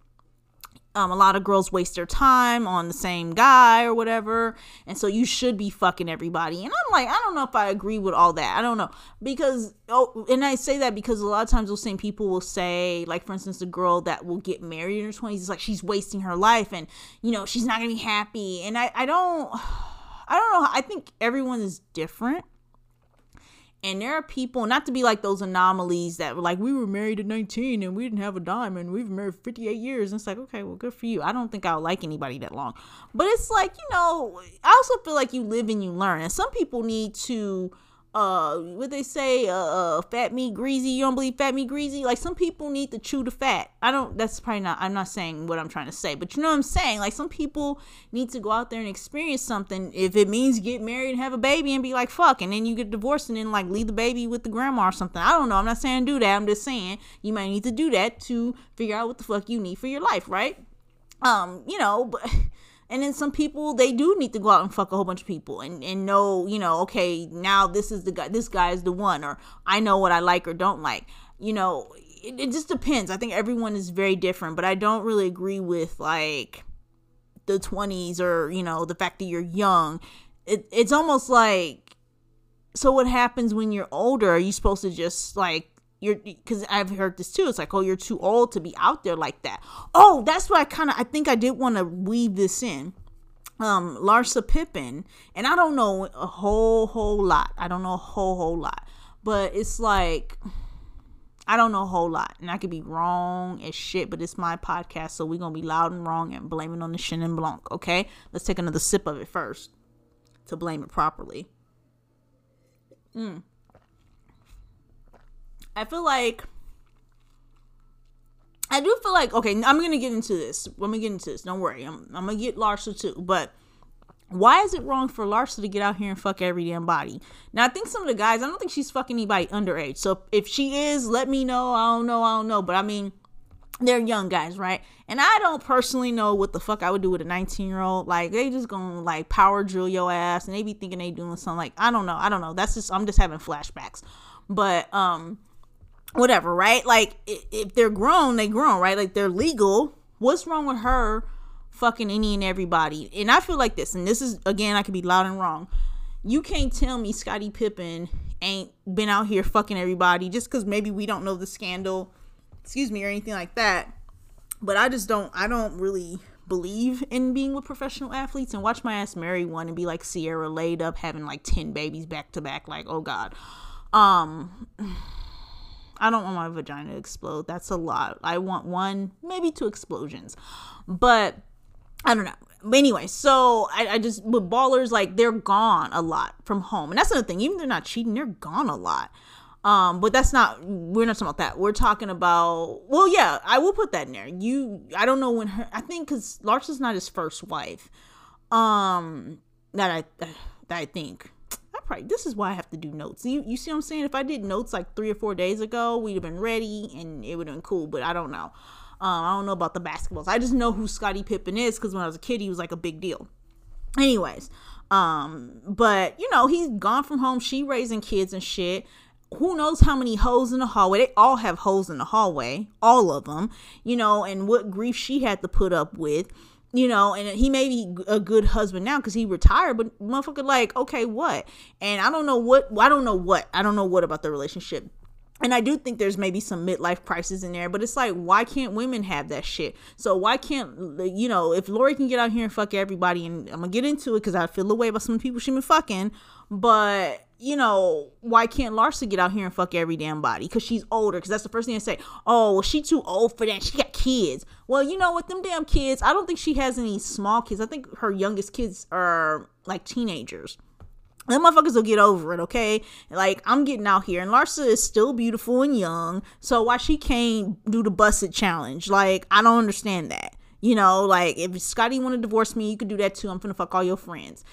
um, a lot of girls waste their time on the same guy or whatever, and so you should be fucking everybody. And I'm like, I don't know if I agree with all that. I don't know because oh, and I say that because a lot of times those same people will say, like for instance, the girl that will get married in her 20s is like she's wasting her life, and you know she's not gonna be happy. And I, I don't, *sighs* I don't know. I think everyone is different and there are people, not to be like those anomalies that were like, we were married at 19 and we didn't have a dime and we've married 58 years. And it's like, okay, well, good for you. I don't think I'll like anybody that long. But it's like, you know, I also feel like you live and you learn. And some people need to uh what they say uh, uh, fat meat greasy you don't believe fat meat greasy? Like some people need to chew the fat. I don't that's probably not i'm not saying what i'm trying to say but you know what i'm saying? Like some people need to go out there and experience something. If it means get married and have a baby and be like fuck and then you get divorced and then like leave the baby with the grandma or something. I don't know. I'm not saying do that. I'm just saying you might need to do that to figure out what the fuck you need for your life right? Um you know but *laughs* And then some people they do need to go out and fuck a whole bunch of people and, and know, you know, okay, now this is the guy this guy is the one or I know what I like or don't like. You know, it, it just depends. I think everyone is very different, but I don't really agree with like the 20s or, you know, the fact that you're young. It, it's almost like so what happens when you're older? Are you supposed to just like you're because I've heard this too. It's like, oh, you're too old to be out there like that. Oh, that's why I kind of I think I did want to weave this in. Um, Larsa Pippen, and I don't know a whole whole lot. I don't know a whole whole lot, but it's like I don't know a whole lot, and I could be wrong as shit. But it's my podcast, so we're gonna be loud and wrong and blame it on the Chenin Blanc. Okay, let's take another sip of it first to blame it properly. Mm. I feel like I do feel like okay, I'm gonna get into this. Let me get into this. Don't worry, I'm, I'm gonna get Larsa too. But why is it wrong for Larsa to get out here and fuck every damn body? Now I think some of the guys, I don't think she's fucking anybody underage. So if she is, let me know. I don't know. I don't know. But I mean, they're young guys, right? And I don't personally know what the fuck I would do with a 19 year old. Like they just gonna like power drill your ass, and they be thinking they doing something. Like I don't know. I don't know. That's just I'm just having flashbacks. But um, whatever, right? Like if they're grown, they grown, right? Like they're legal. What's wrong with her fucking any and everybody? And I feel like this, and this is again, I could be loud and wrong. You can't tell me Scottie Pippen ain't been out here fucking everybody just because maybe we don't know the scandal excuse me, or anything like that. But I just don't, I don't really believe in being with professional athletes and watch my ass marry one and be like Ciara laid up having like 10 babies back to back. Like, oh God. Um, I don't want my vagina to explode. That's a lot. I want one, maybe two explosions. But I don't know. But anyway, so I, I just with ballers like they're gone a lot from home, and that's another thing. Even they're not cheating, they're gone a lot. Um, but that's not we're not talking about that. We're talking about well, yeah, I will put that in there. You I don't know when her I think because Larsa's not his first wife. Um that I that I think. Probably this is why I have to do notes. You you see what I'm saying? If I did notes like three or four days ago, we'd have been ready and it would have been cool, but I don't know. Um, I don't know about the basketballs. I just know who Scottie Pippen is because when I was a kid, he was like a big deal. Anyways, um, but you know, he's gone from home. She raising kids and shit who knows how many holes in the hallway they all have holes in the hallway all of them you know and what grief she had to put up with you know and he may be a good husband now because he retired but motherfucker like okay what and i don't know what i don't know what i don't know what about the relationship and I do think there's maybe some midlife crisis in there, but it's like, why can't women have that shit? So why can't you know if Lori can get out here and fuck everybody, and I'm gonna get into it because I feel the way about some people she been fucking, but you know, why can't Larsa get out here and fuck every damn body? Because she's older. Because that's the first thing I say. Oh, well, she too old for that. She got kids. Well, you know what? Them damn kids. I don't think she has any small kids. I think her youngest kids are like teenagers. Them motherfuckers will get over it, okay? Like, I'm getting out here, and Larsa is still beautiful and young, so why she can't do the Buss It challenge? Like, I don't understand that. You know, like if Scottie want to divorce me, you could do that too. I'm gonna fuck all your friends.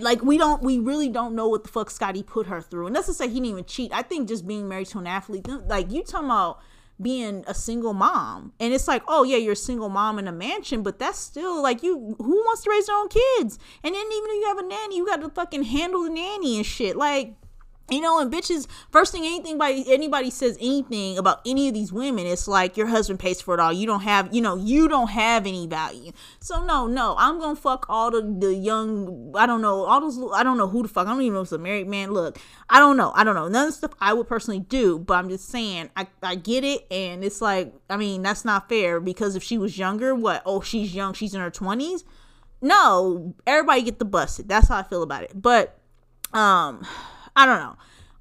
Like we don't, we really don't know what the fuck Scottie put her through. And that's to say he didn't even cheat. I think just being married to an athlete, like you talking about being a single mom and it's like oh yeah you're a single mom in a mansion but that's still like you who wants to raise their own kids and then even if you have a nanny you got to fucking handle the nanny and shit like you know, and bitches, first thing anything by anybody says anything about any of these women, it's like your husband pays for it all. You don't have, you know, you don't have any value. So no, no, I'm gonna fuck all the the young. I don't know all those. I don't know who the fuck. I don't even know if it's a married man. Look, I don't know. I don't know. None of the stuff I would personally do, but I'm just saying I I get it, and it's like I mean that's not fair because if she was younger, what? Oh, she's young. She's in her twenties. No, everybody get the Buss It. That's how I feel about it. But um I don't know.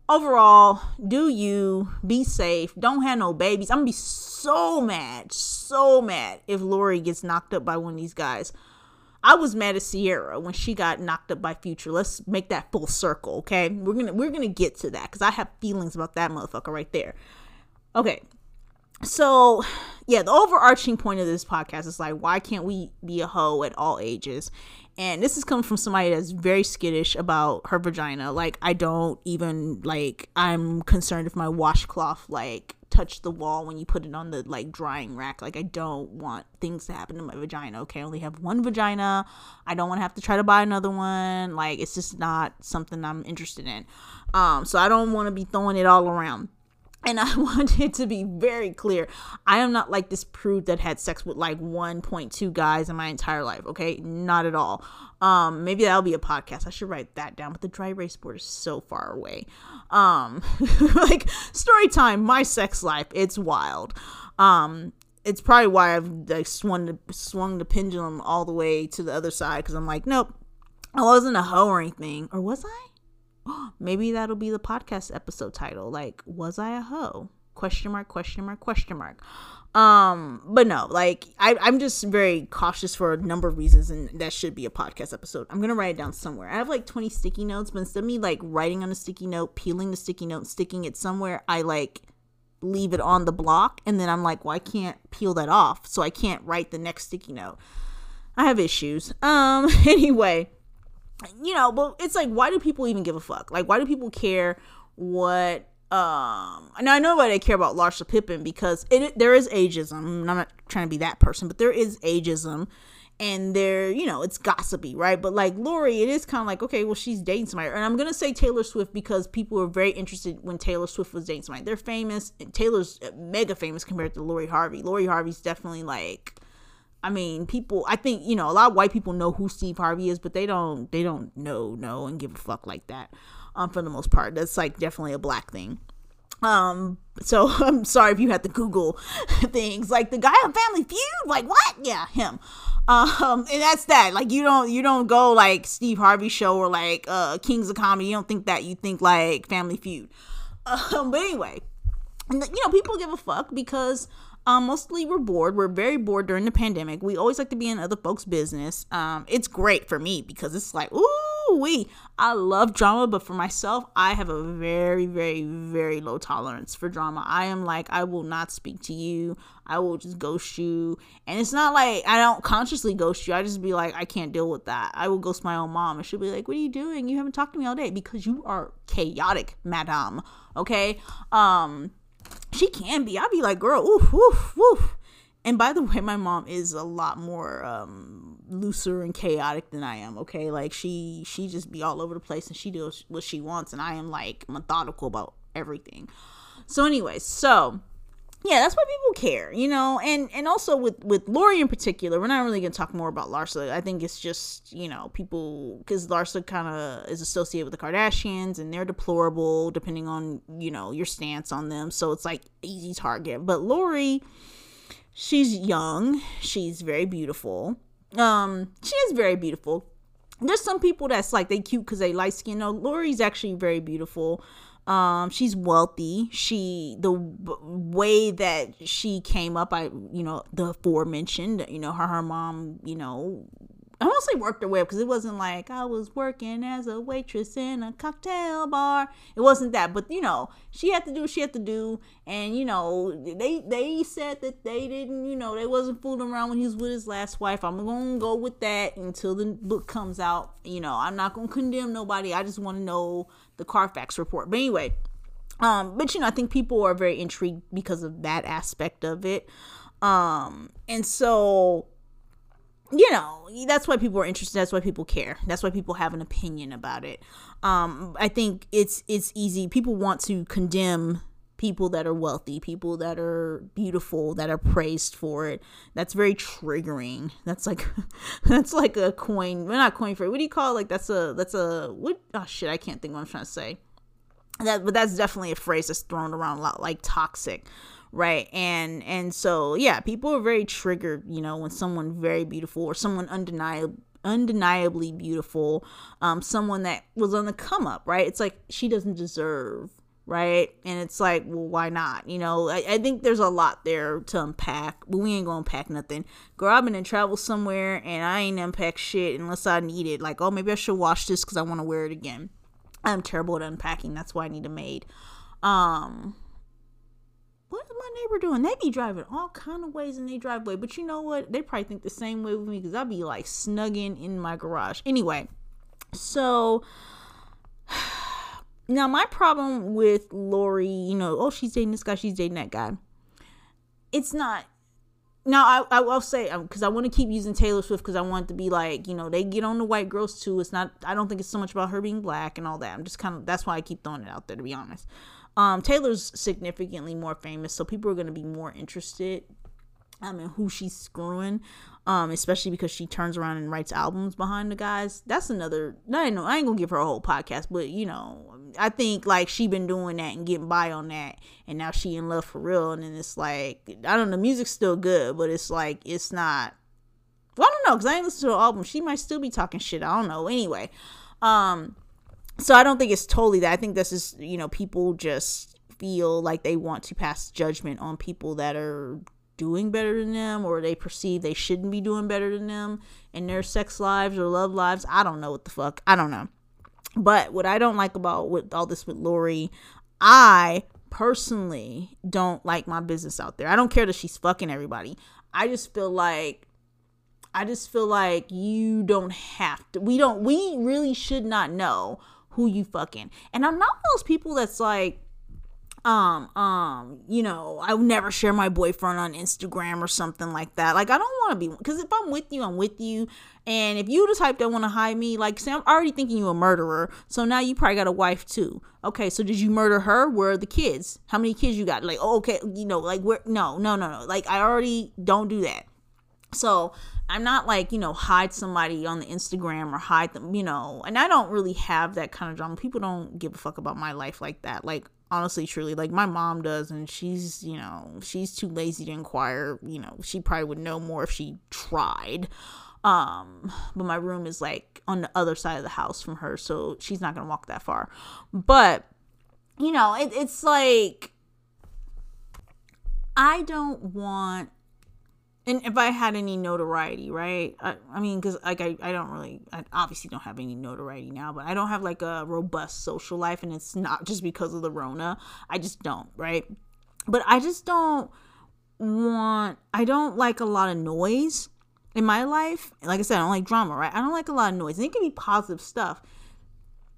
Overall, do you be safe? Don't have no babies. I'm gonna be so mad, so mad if Lori gets knocked up by one of these guys. I was mad at Ciara when she got knocked up by Future. Let's make that full circle, okay? We're gonna we're gonna get to that because I have feelings about that motherfucker right there. Okay, so yeah, the overarching point of this podcast is like, why can't we be a hoe at all ages? And this is coming from somebody that's very skittish about her vagina. Like, I don't even like. I'm concerned if my washcloth like touch the wall when you put it on the like drying rack. Like I don't want things to happen to my vagina. Okay, I only have one vagina. I don't want to have to try to buy another one. Like it's just not something I'm interested in. Um, so I don't want to be throwing it all around. And I *laughs* want it to be very clear. I am not like this prude that had sex with like 1.2 guys in my entire life. Okay, not at all. Um, maybe that'll be a podcast. I should write that down. But the dry erase board is so far away. Um, *laughs* like story time. My sex life. It's wild. Um, it's probably why I've like swung the swung the pendulum all the way to the other side because I'm like, nope, I wasn't a hoe or anything, or was I? *gasps* maybe that'll be the podcast episode title. Like was i a hoe? Question mark question mark question mark. *gasps* Um but no like I, i'm just very cautious for a number of reasons and that should be a podcast episode. I'm gonna write it down somewhere. I have like 20 sticky notes but instead of me like writing on a sticky note peeling the sticky note sticking it somewhere i like leave it on the block and then i'm like well i can't peel that off so i can't write the next sticky note. I have issues. Um *laughs* anyway you know, but it's like, why do people even give a fuck? Like, why do people care what? Um, now I know why they care about Larsa Pippen because it there is ageism. I'm not trying to be that person, but there is ageism, and there, you know, it's gossipy, right? But like Lori, it is kind of like, okay, well, she's dating somebody, and I'm gonna say Taylor Swift because people were very interested when Taylor Swift was dating somebody. They're famous. Taylor's mega famous compared to Lori Harvey. Lori Harvey's definitely like I mean, people. I think you know a lot of white people know who Steve Harvey is, but they don't. They don't know, know, and give a fuck like that. Um, for the most part, that's like definitely a black thing. Um, so *laughs* I'm sorry if you had to Google *laughs* things like the guy on Family Feud. Like what? Yeah, him. Um, and that's that. Like you don't you don't go like Steve Harvey show or like uh Kings of Comedy. You don't think that. You think like Family Feud. *laughs* Um, but anyway, you know people give a fuck because um, mostly we're bored. We're very bored during the pandemic. We always like to be in other folks' business. Um, it's great for me because it's like, ooh, we. I love drama, but for myself, I have a very, very, very low tolerance for drama. I am like, I will not speak to you. I will just ghost you. And it's not like I don't consciously ghost you. I just be like, I can't deal with that. I will ghost my own mom, and she'll be like, What are you doing? You haven't talked to me all day because you are chaotic, madame. Okay. Um she can be. I'll be like, girl, oof, oof, oof. And by the way, my mom is a lot more um, looser and chaotic than I am. Okay, like she she just be all over the place and she does what she wants, and I am like methodical about everything. So, anyway, so yeah, that's why people care, you know, and and also with with Lori in particular, we're not really gonna talk more about Larsa. I think it's just you know people because Larsa kind of is associated with the Kardashians and they're deplorable depending on you know your stance on them. So it's like easy target. But Lori, she's young, she's very beautiful. Um, she is very beautiful. There's some people that's like they cute because they light skin. No, Lori's actually very beautiful um she's wealthy she the way that she came up i you know the aforementioned you know her her mom you know I won't say worked her way up because it wasn't like I was working as a waitress in a cocktail bar. It wasn't that, but you know, she had to do what she had to do, and you know, they they said that they didn't, you know, they wasn't fooling around when he was with his last wife. I'm gonna go with that until the book comes out. You know, I'm not gonna condemn nobody. I just want to know the Carfax report. But anyway, um, but you know, I think people are very intrigued because of that aspect of it. Um, and so you know that's why people are interested that's why people care that's why people have an opinion about it um i think it's it's easy people want to condemn people that are wealthy people that are beautiful that are praised for it. That's very triggering. That's like *laughs* that's like a coin we're not coin for it what do you call it? Like that's a that's a what oh shit i can't think what i'm trying to say. That but that's definitely a phrase that's thrown around a lot like toxic right? And and so yeah people are very triggered you know when someone very beautiful or someone undeniable undeniably beautiful um someone that was on the come up right? It's like she doesn't deserve right and it's like well why not you know I, I think there's a lot there to unpack but we ain't gonna unpack nothing girl i've been in travel somewhere and i ain't unpack shit unless i need it like oh maybe i should wash this because i want to wear it again i'm terrible at unpacking that's why i need a maid um what is my neighbor doing? They be driving all kind of ways in their driveway. But you know what? They probably think the same way with me because I'll be like snugging in my garage. Anyway, so now my problem with Lori, you know, oh she's dating this guy, she's dating that guy. It's not. Now I I will say because um, I want to keep using Taylor Swift because I want to be like you know they get on the white girls too. It's not. I don't think it's so much about her being black and all that. I'm just kind of that's why I keep throwing it out there to be honest. Um, Taylor's significantly more famous, so people are going to be more interested I mean, who she's screwing, um, especially because she turns around and writes albums behind the guys. That's another. I know I ain't gonna give her a whole podcast, but you know, I think like she been doing that and getting by on that, and now she in love for real. And then it's like I don't know, music's still good, but it's like it's not. Well, I don't know because I ain't listened to the album. She might still be talking shit. I don't know. Anyway, um, so I don't think it's totally that. I think this is you know people just feel like they want to pass judgment on people that are doing better than them or they perceive they shouldn't be doing better than them in their sex lives or love lives. I don't know what the fuck. I don't know. But what I don't like about with all this with Lori, I personally don't like my business out there. I don't care that she's fucking everybody. I just feel like I just feel like you don't have to. We don't we really should not know who you fucking. And I'm not those people that's like um um you know i would never share my boyfriend on instagram or something like that. Like i don't want to be because if i'm with you i'm with you. And if you the type that want to hide me like say i'm already thinking you a murderer so now you probably got a wife too. Okay so did you murder her? Where are the kids? How many kids you got? Like oh, okay you know like where no no no no. Like i already don't do that. So I'm not like, you know, hide somebody on the Instagram or hide them, you know, and I don't really have that kind of drama. People don't give a fuck about my life like that. Like honestly truly like my mom does and she's you know she's too lazy to inquire you know she probably would know more if she tried. Um but my room is like on the other side of the house from her so she's not gonna walk that far. But you know it, it's like i don't want and if I had any notoriety, right? I, I mean, because like I, I don't really, I obviously don't have any notoriety now, but I don't have like a robust social life, and it's not just because of the Rona. I just don't, right? But I just don't want, I don't like a lot of noise in my life. Like I said, I don't like drama, right? I don't like a lot of noise, and it can be positive stuff.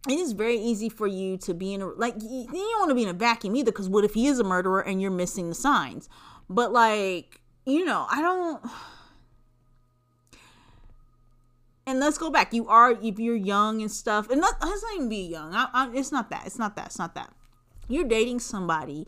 It is very easy for you to be in a like you don't want to be in a vacuum either, because what if he is a murderer and you're missing the signs? But like you know, I don't. And let's go back. You are if you're young and stuff, and let, let's not even be young. I, I, it's not that. It's not that. It's not that. You're dating somebody.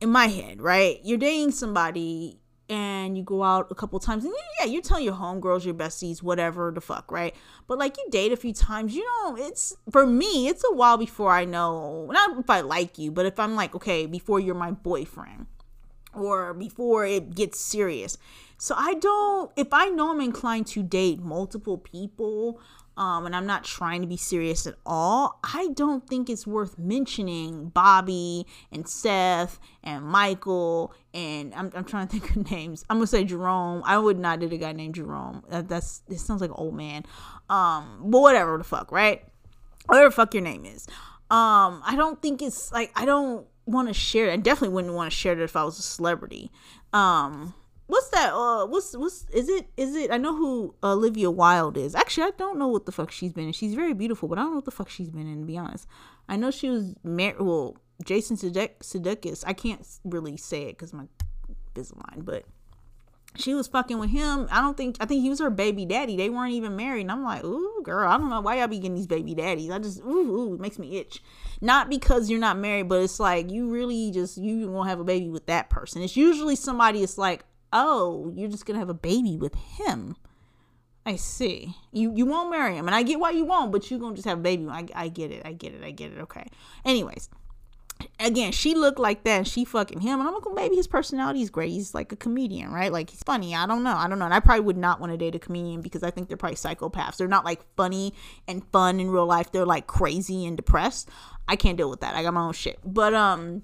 In my head, right? You're dating somebody and you go out a couple times and yeah you're telling your homegirls your besties whatever the fuck right but like you date a few times you know it's for me it's a while before i know not if i like you but if i'm like okay before you're my boyfriend or before it gets serious. So I don't if I know I'm inclined to date multiple people um, and I'm not trying to be serious at all, I don't think it's worth mentioning Bobby and Seth and Michael and I'm, I'm trying to *laughs* think of names. I'm gonna say Jerome. I would not date a guy named Jerome. That, that's it sounds like an old man. Um, but whatever the fuck, right? Whatever fuck your name is. Um, I don't think it's like I don't want to share it. I definitely wouldn't want to share it if I was a celebrity. Um, what's that? Uh, what's what's is it? Is it? I know who Olivia Wilde is. Actually, I don't know what the fuck she's been in. She's very beautiful, but I don't know what the fuck she's been in. To be honest, I know she was married. Well, Jason Sudeikis. I can't really say it because my Invisalign, but she was fucking with him. I don't think I think he was her baby daddy. They weren't even married. And I'm like, ooh, girl, I don't know why y'all be getting these baby daddies. I just ooh, ooh, it makes me itch. Not because you're not married, but it's like you really just you won't have a baby with that person. It's usually somebody it's like, oh, you're just gonna have a baby with him. I see. You you won't marry him, and I get why you won't, but you gonna just have a baby. I I get it. I get it. I get it. Okay. Anyways, again, she looked like that and she fucking him. And I'm like, maybe his personality is great. He's like a comedian, right? Like he's funny. I don't know. I don't know. And I probably would not want to date a comedian because I think they're probably psychopaths. They're not like funny and fun in real life. They're like crazy and depressed. I can't deal with that. I got my own shit. But um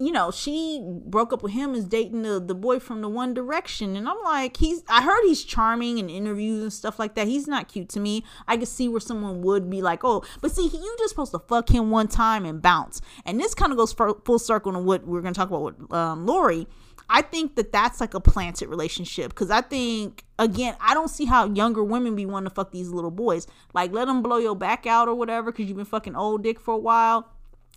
you know, she broke up with him is dating the, the boy from the One Direction. And I'm like, he's I heard he's charming in interviews and stuff like that. He's not cute to me. I could see where someone would be like, oh, but see, you just supposed to fuck him one time and bounce. And this kind of goes full circle to what we're going to talk about with um, Lori. I think that that's like a planted relationship because I think again I don't see how younger women be wanting to fuck these little boys. Like let them blow your back out or whatever because you've been fucking old dick for a while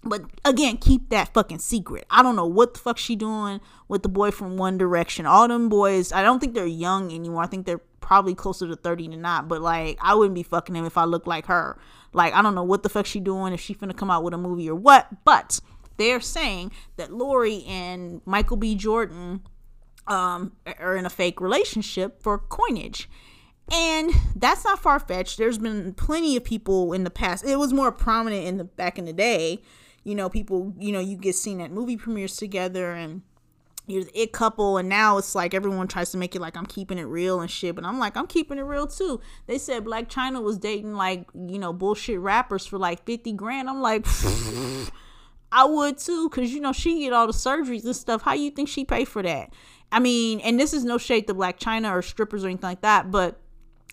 But again, keep that fucking secret. I don't know what the fuck she doing with the boy from One Direction. All them boys, I don't think they're young anymore. I think they're probably closer to 30 than not. But like, I wouldn't be fucking him if I looked like her. Like, I don't know what the fuck she doing, if she finna come out with a movie or what. But they're saying that Lori and Michael B. Jordan um, are in a fake relationship for coinage. And that's not far fetched. There's been plenty of people in the past. It was more prominent in the back in the day. You know, people, you know, you get seen at movie premieres together and you're the it couple and now it's like everyone tries to make it like I'm keeping it real and shit, but I'm like I'm keeping it real too. They said Blac Chyna was dating like, you know, bullshit rappers for like 50 grand. I'm like *laughs* I would too cuz you know she get all the surgeries and stuff. How you think she pay for that? I mean, and this is no shade to Blac Chyna or strippers or anything like that, but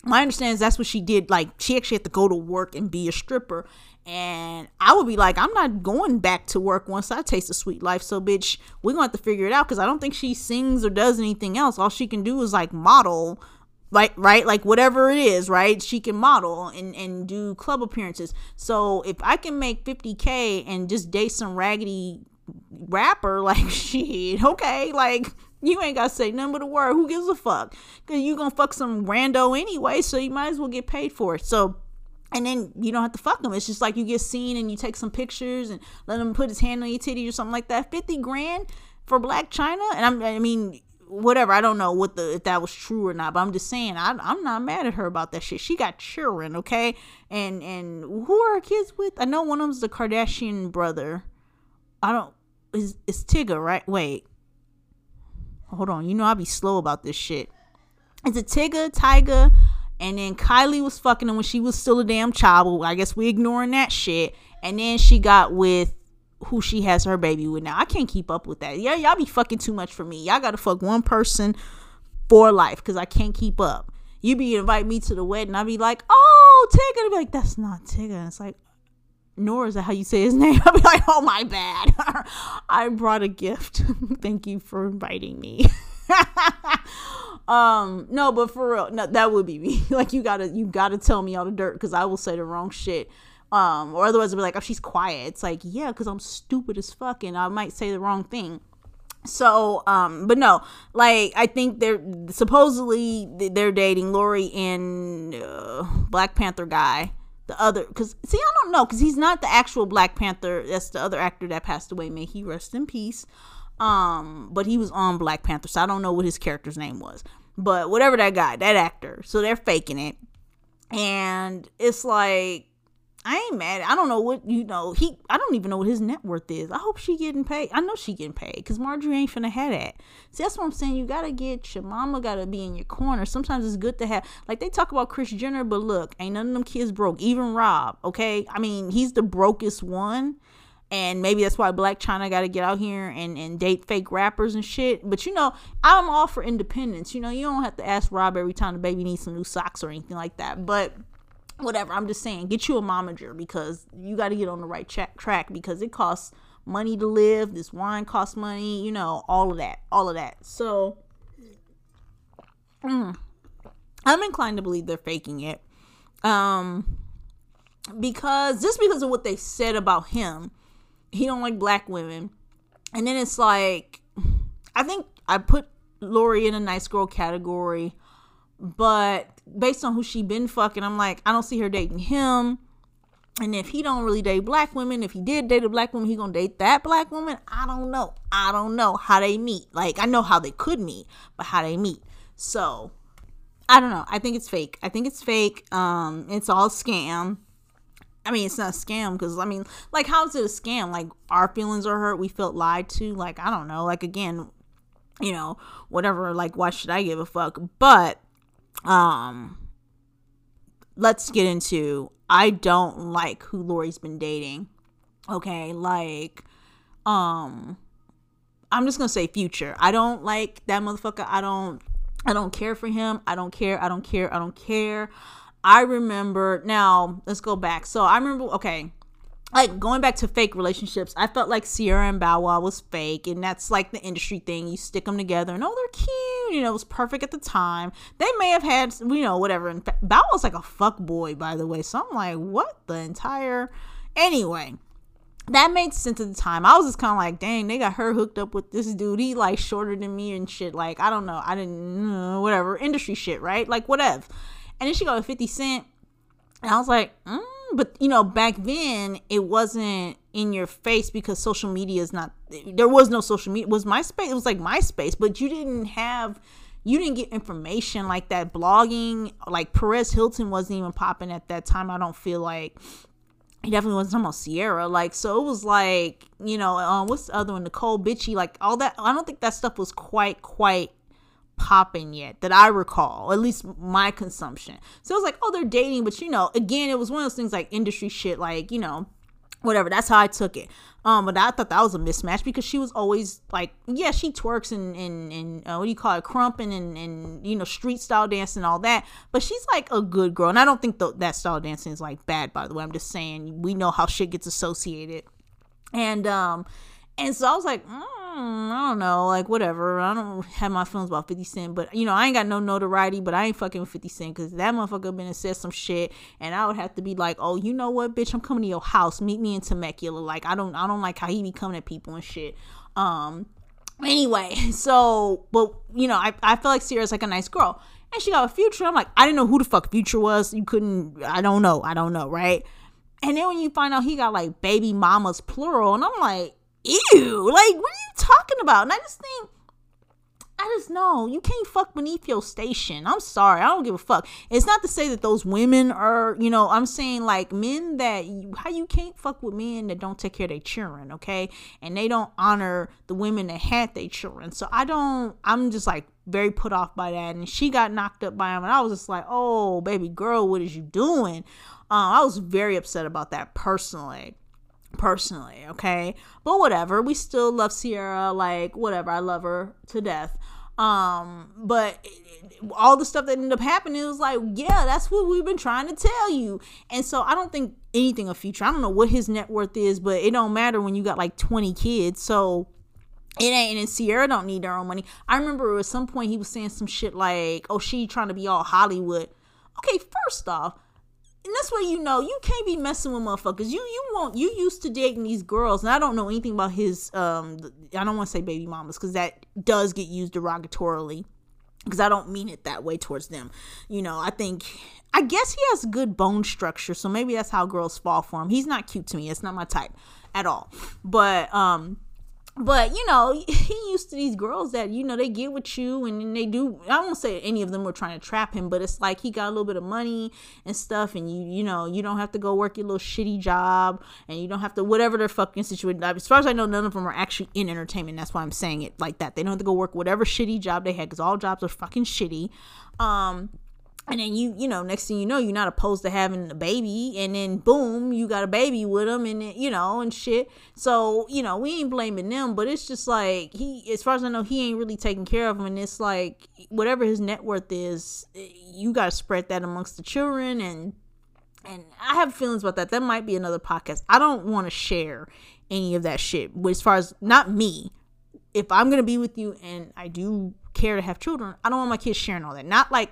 my understanding is that's what she did. Like she actually had to go to work and be a stripper. And I would be like, I'm not going back to work once I taste the sweet life. So, bitch, we're going to have to figure it out because I don't think she sings or does anything else. All she can do is like model, right? Right? Like whatever it is, right? She can model and, and do club appearances. So, if I can make 50K and just date some raggedy rapper, *laughs* like shit, okay, like you ain't gotta say nothing but word. Who gives a fuck? Cause you gonna fuck some rando anyway, so you might as well get paid for it. So and then you don't have to fuck them. It's just like you get seen and you take some pictures and let him put his hand on your titty or something like that. Fifty grand for Blac Chyna, and I'm, I mean, whatever. I don't know what the if that was true or not, but I'm just saying I, I'm not mad at her about that shit. She got children, okay, and and who are her kids with? I know one of them's the Kardashian brother. I don't. Is is Tigger right? Wait, hold on. You know I'll be slow about this shit. It's a Tigger, Tyga, and then Kylie was fucking him when she was still a damn child. I guess we ignoring that shit. And then she got with who she has her baby with now. I can't keep up with that. Yeah, y'all be fucking too much for me. Y'all gotta fuck one person for life because I can't keep up. You be invite me to the wedding, I be like, oh Tigger. be like, that's not Tigger. It's like, nor is that how you say his *laughs* name. I'll be like, oh my bad. *laughs* I brought a gift. *laughs* Thank you for inviting me. *laughs* um, no, but for real, no, that would be me. *laughs* like you gotta you gotta tell me all the dirt because I will say the wrong shit. Um, or otherwise I'll be like, oh, she's quiet. It's like, yeah, because I'm stupid as fuck and I might say the wrong thing. So, um, but no, like I think they're supposedly they're dating Lori and uh, Black Panther guy the other because see i don't know because he's not the actual black panther that's the other actor that passed away may he rest in peace um but he was on black panther so i don't know what his character's name was but whatever that guy that actor so they're faking it and it's like I ain't mad. I don't know what you know. He I don't even know what his net worth is. I hope she getting paid. I know she getting paid because Marjorie ain't finna have that. See, that's what I'm saying. You gotta get your mama gotta be in your corner. Sometimes it's good to have like they talk about Kris Jenner, but look, ain't none of them kids broke. Even Rob, okay. I mean, he's the brokest one. And maybe that's why Blac Chyna got to get out here and, and date fake rappers and shit. But you know, I'm all for independence. You know, you don't have to ask Rob every time the baby needs some new socks or anything like that. But whatever i'm just saying get you a momager because you got to get on the right tra- track because it costs money to live this wine costs money you know all of that all of that so mm, i'm inclined to believe they're faking it um because just because of what they said about him he don't like black women and then it's like i think i put lori in a nice girl category but based on who she been fucking, I'm like, I don't see her dating him. And if he don't really date black women, if he did date a black woman, he gonna date that black woman. I don't know. I don't know how they meet. Like I know how they could meet, but how they meet. So I don't know. I think it's fake. I think it's fake. Um, it's all scam. I mean, it's not a scam because I mean, like, how is it a scam? Like, our feelings are hurt. We felt lied to. Like, I don't know. Like, again, you know, whatever. Like, why should I give a fuck? But um let's get into I don't like who Lori's been dating. Okay, like um I'm just gonna say future. I don't like that motherfucker. I don't I don't care for him. I don't care. I don't care. I don't care. I remember now, let's go back. So I remember okay, like going back to fake relationships, I felt like Ciara and Bow Wow was fake, and that's like the industry thing. You stick them together, and oh, they're cute. You know, it was perfect at the time. They may have had, you know, whatever. And Bow Wow's like a fuck boy, by the way. So I'm like, what the entire. Anyway, that made sense at the time. I was just kind of like, dang, they got her hooked up with this dude. He like shorter than me and shit. Like, I don't know. I didn't know, whatever. Industry shit, right? Like, whatever. And then she got 50 Cent. And I was like, mm. but you know, back then it wasn't in your face because social media is not, there was no social media. It was MySpace. It was like MySpace, but you didn't have, you didn't get information like that. Blogging, like Perez Hilton wasn't even popping at that time. I don't feel like he definitely wasn't talking about Ciara. Like, so it was like, you know, um, what's the other one? Necole Bitchie, like all that. I don't think that stuff was quite, quite popping yet that I recall, at least my consumption. So it was like, oh, they're dating, but you know, again, it was one of those things like industry shit, like, you know, whatever. That's how I took it. Um, but I thought that was a mismatch because she was always like, yeah, she twerks and and, and uh, what do you call it, crumping and and you know street style dancing and all that. But she's like a good girl, and I don't think th- that style dancing is like bad. By the way, I'm just saying we know how shit gets associated, and um, and so I was like, mm, I don't know, like whatever. I don't have my feelings about 50 Cent, but you know, I ain't got no notoriety, but I ain't fucking with 50 Cent because that motherfucker been and said some shit, and I would have to be like, oh, you know what, bitch, I'm coming to your house, meet me in Temecula. Like, I don't, I don't like how he be coming at people and shit. Um, anyway, *laughs* so, but you know, I, I feel like Ciara's like a nice girl, and she got a future. I'm like, I didn't know who the fuck future was. You couldn't, I don't know, I don't know, right? And then when you find out he got like baby mamas plural, and I'm like, ew, like, what are you talking about? And I just think, I just know you can't fuck beneath your station. I'm sorry, I don't give a fuck. It's not to say that those women are, you know, I'm saying like men that you, how you can't fuck with men that don't take care of their children, okay? And they don't honor the women that had their children. So I don't. I'm just like very put off by that. And she got knocked up by him, and I was just like, oh baby girl, what is you doing? Um, I was very upset about that personally personally, okay? But whatever, we still love Ciara, like whatever, I love her to death. Um, but all the stuff that ended up happening was like, yeah, that's what we've been trying to tell you. And so I don't think anything of future. I don't know what his net worth is, but it don't matter when you got like 20 kids. So it ain't and Ciara don't need her own money. I remember at some point he was saying some shit like, oh, she trying to be all Hollywood. Okay, first off, and that's where you know you can't be messing with motherfuckers. You you won't you used to dating these girls, and I don't know anything about his um I don't want to say baby mamas because that does get used derogatorily because I don't mean it that way towards them. You know, I think I guess he has good bone structure, so maybe that's how girls fall for him. He's not cute to me. It's not my type at all. But um but you know *laughs* he used to these girls that you know they get with you and they do i won't say any of them were trying to trap him but it's like he got a little bit of money and stuff and you you know you don't have to go work your little shitty job and you don't have to whatever their fucking situation as far as i know none of them are actually in entertainment. That's why i'm saying it like that. They don't have to go work whatever shitty job they had because all jobs are fucking shitty. Um and then you you know next thing you know you're not opposed to having a baby. And then boom you got a baby with him and you know and shit. So you know we ain't blaming them but it's just like he as far as i know he ain't really taking care of him and it's like whatever his net worth is you got to spread that amongst the children. And and i have feelings about that. That might be another podcast. I don't want to share any of that shit. But as far as not me. If i'm gonna be with you and i do care to have children i don't want my kids sharing all that. Not like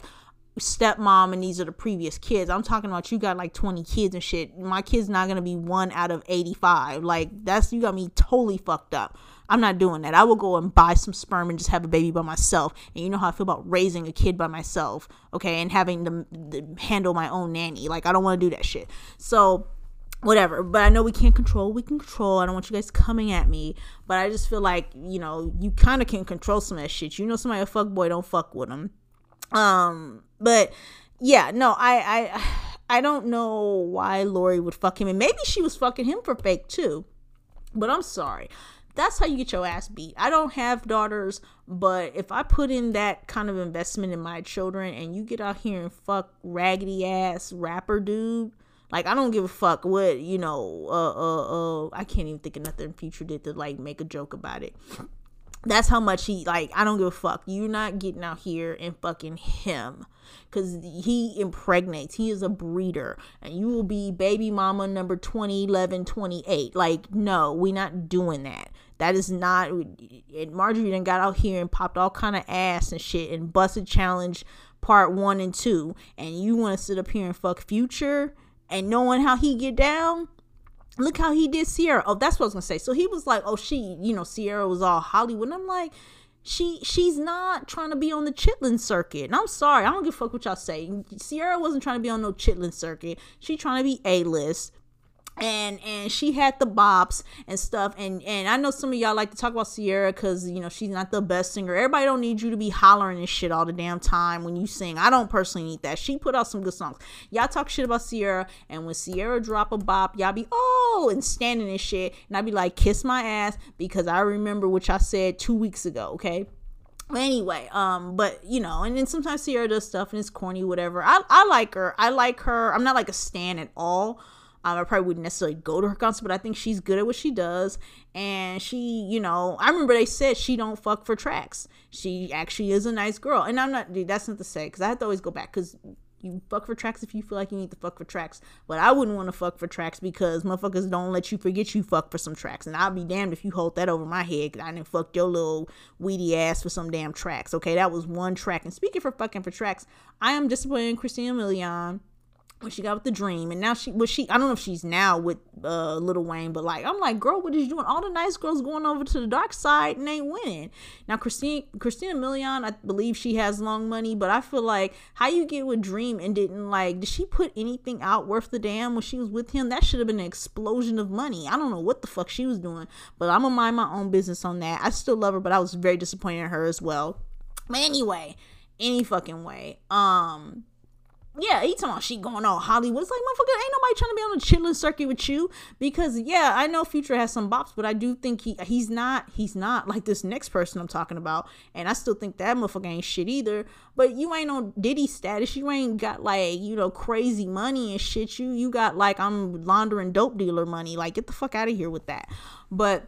stepmom and these are the previous kids. I'm talking about you got like 20 kids and shit. My kid's not gonna be one out of 85. Like that's you got me totally fucked up. I'm not doing that. I will go and buy some sperm and just have a baby by myself. And you know how I feel about raising a kid by myself, okay, and having to, to handle my own nanny. Like I don't want to do that shit. So whatever but i know we can't control we can control i don't want you guys coming at me but i just feel like you know you kind of can control some of that shit you know somebody a fuck boy don't fuck with them um but yeah, no, I I I don't know why Lori would fuck him, and maybe she was fucking him for fake too. But I'm sorry. That's how you get your ass beat. I don't have daughters, but if I put in that kind of investment in my children and you get out here and fuck raggedy ass rapper dude, like I don't give a fuck what, you know, uh uh uh I can't even think of nothing future did to like make a joke about it that's how much he like i don't give a fuck. You're not getting out here and fucking him. Because he impregnates. He is a breeder. And you will be baby mama number 20 11 28 like no we not doing that. That is not and marjorie then got out here and popped all kind of ass and shit and Buss It challenge part one and two. And you want to sit up here and fuck future and knowing how he get down look how he did Ciara. Oh, that's what I was gonna say. So he was like, oh, she, you know, Ciara was all Hollywood. And I'm like, she she's not trying to be on the chitlin circuit. And I'm sorry, I don't give a fuck what y'all say. Ciara wasn't trying to be on no chitlin circuit. She trying to be A list and and she had the bops and stuff. And and i know some of y'all like to talk about Ciara because you know she's not the best singer. Everybody don't need you to be hollering and shit all the damn time when you sing. I don't personally need that. She put out some good songs. Y'all talk shit about Ciara and when Ciara drop a bop y'all be oh and standing and shit. And i be like kiss my ass because i remember what y'all said two weeks ago okay? Anyway um but you know and then sometimes Ciara does stuff and it's corny whatever. I i like her. I like her. I'm not like a stan at all um, I probably wouldn't necessarily go to her concert, but I think she's good at what she does. And she, you know, I remember they said she don't fuck for tracks. She actually is a nice girl. And I'm not, dude, that's not to say, because I have to always go back, because you fuck for tracks if you feel like you need to fuck for tracks. But I wouldn't want to fuck for tracks because motherfuckers don't let you forget you fuck for some tracks. And I'll be damned if you hold that over my head because I didn't fuck your little weedy ass for some damn tracks. Okay, that was one track. And speaking for fucking for tracks, I am disappointed in Christina Milian when she got with The-Dream and now she was she I don't know if she's now with uh Lil Wayne, but like I'm like, girl, what is you doing? All the nice girls going over to the dark side and they winning. Now Christine Christina Milian, I believe she has long money, but I feel like how you get with Dream and didn't like did she put anything out worth the damn when she was with him? That should have been an explosion of money. I don't know what the fuck she was doing, but I'm gonna mind my own business on that. I still love her, but I was very disappointed in her as well. But anyway, any fucking way. Um yeah, he talking about she going on Hollywood. It's like, motherfucker, ain't nobody trying to be on a chitlin circuit with you. Because yeah, I know Future has some bops, but I do think he he's not he's not like this next person I'm talking about. And I still think that motherfucker ain't shit either. But you ain't on Diddy status. You ain't got like, you know, crazy money and shit. You you got like I'm laundering dope dealer money. Like get the fuck out of here with that. But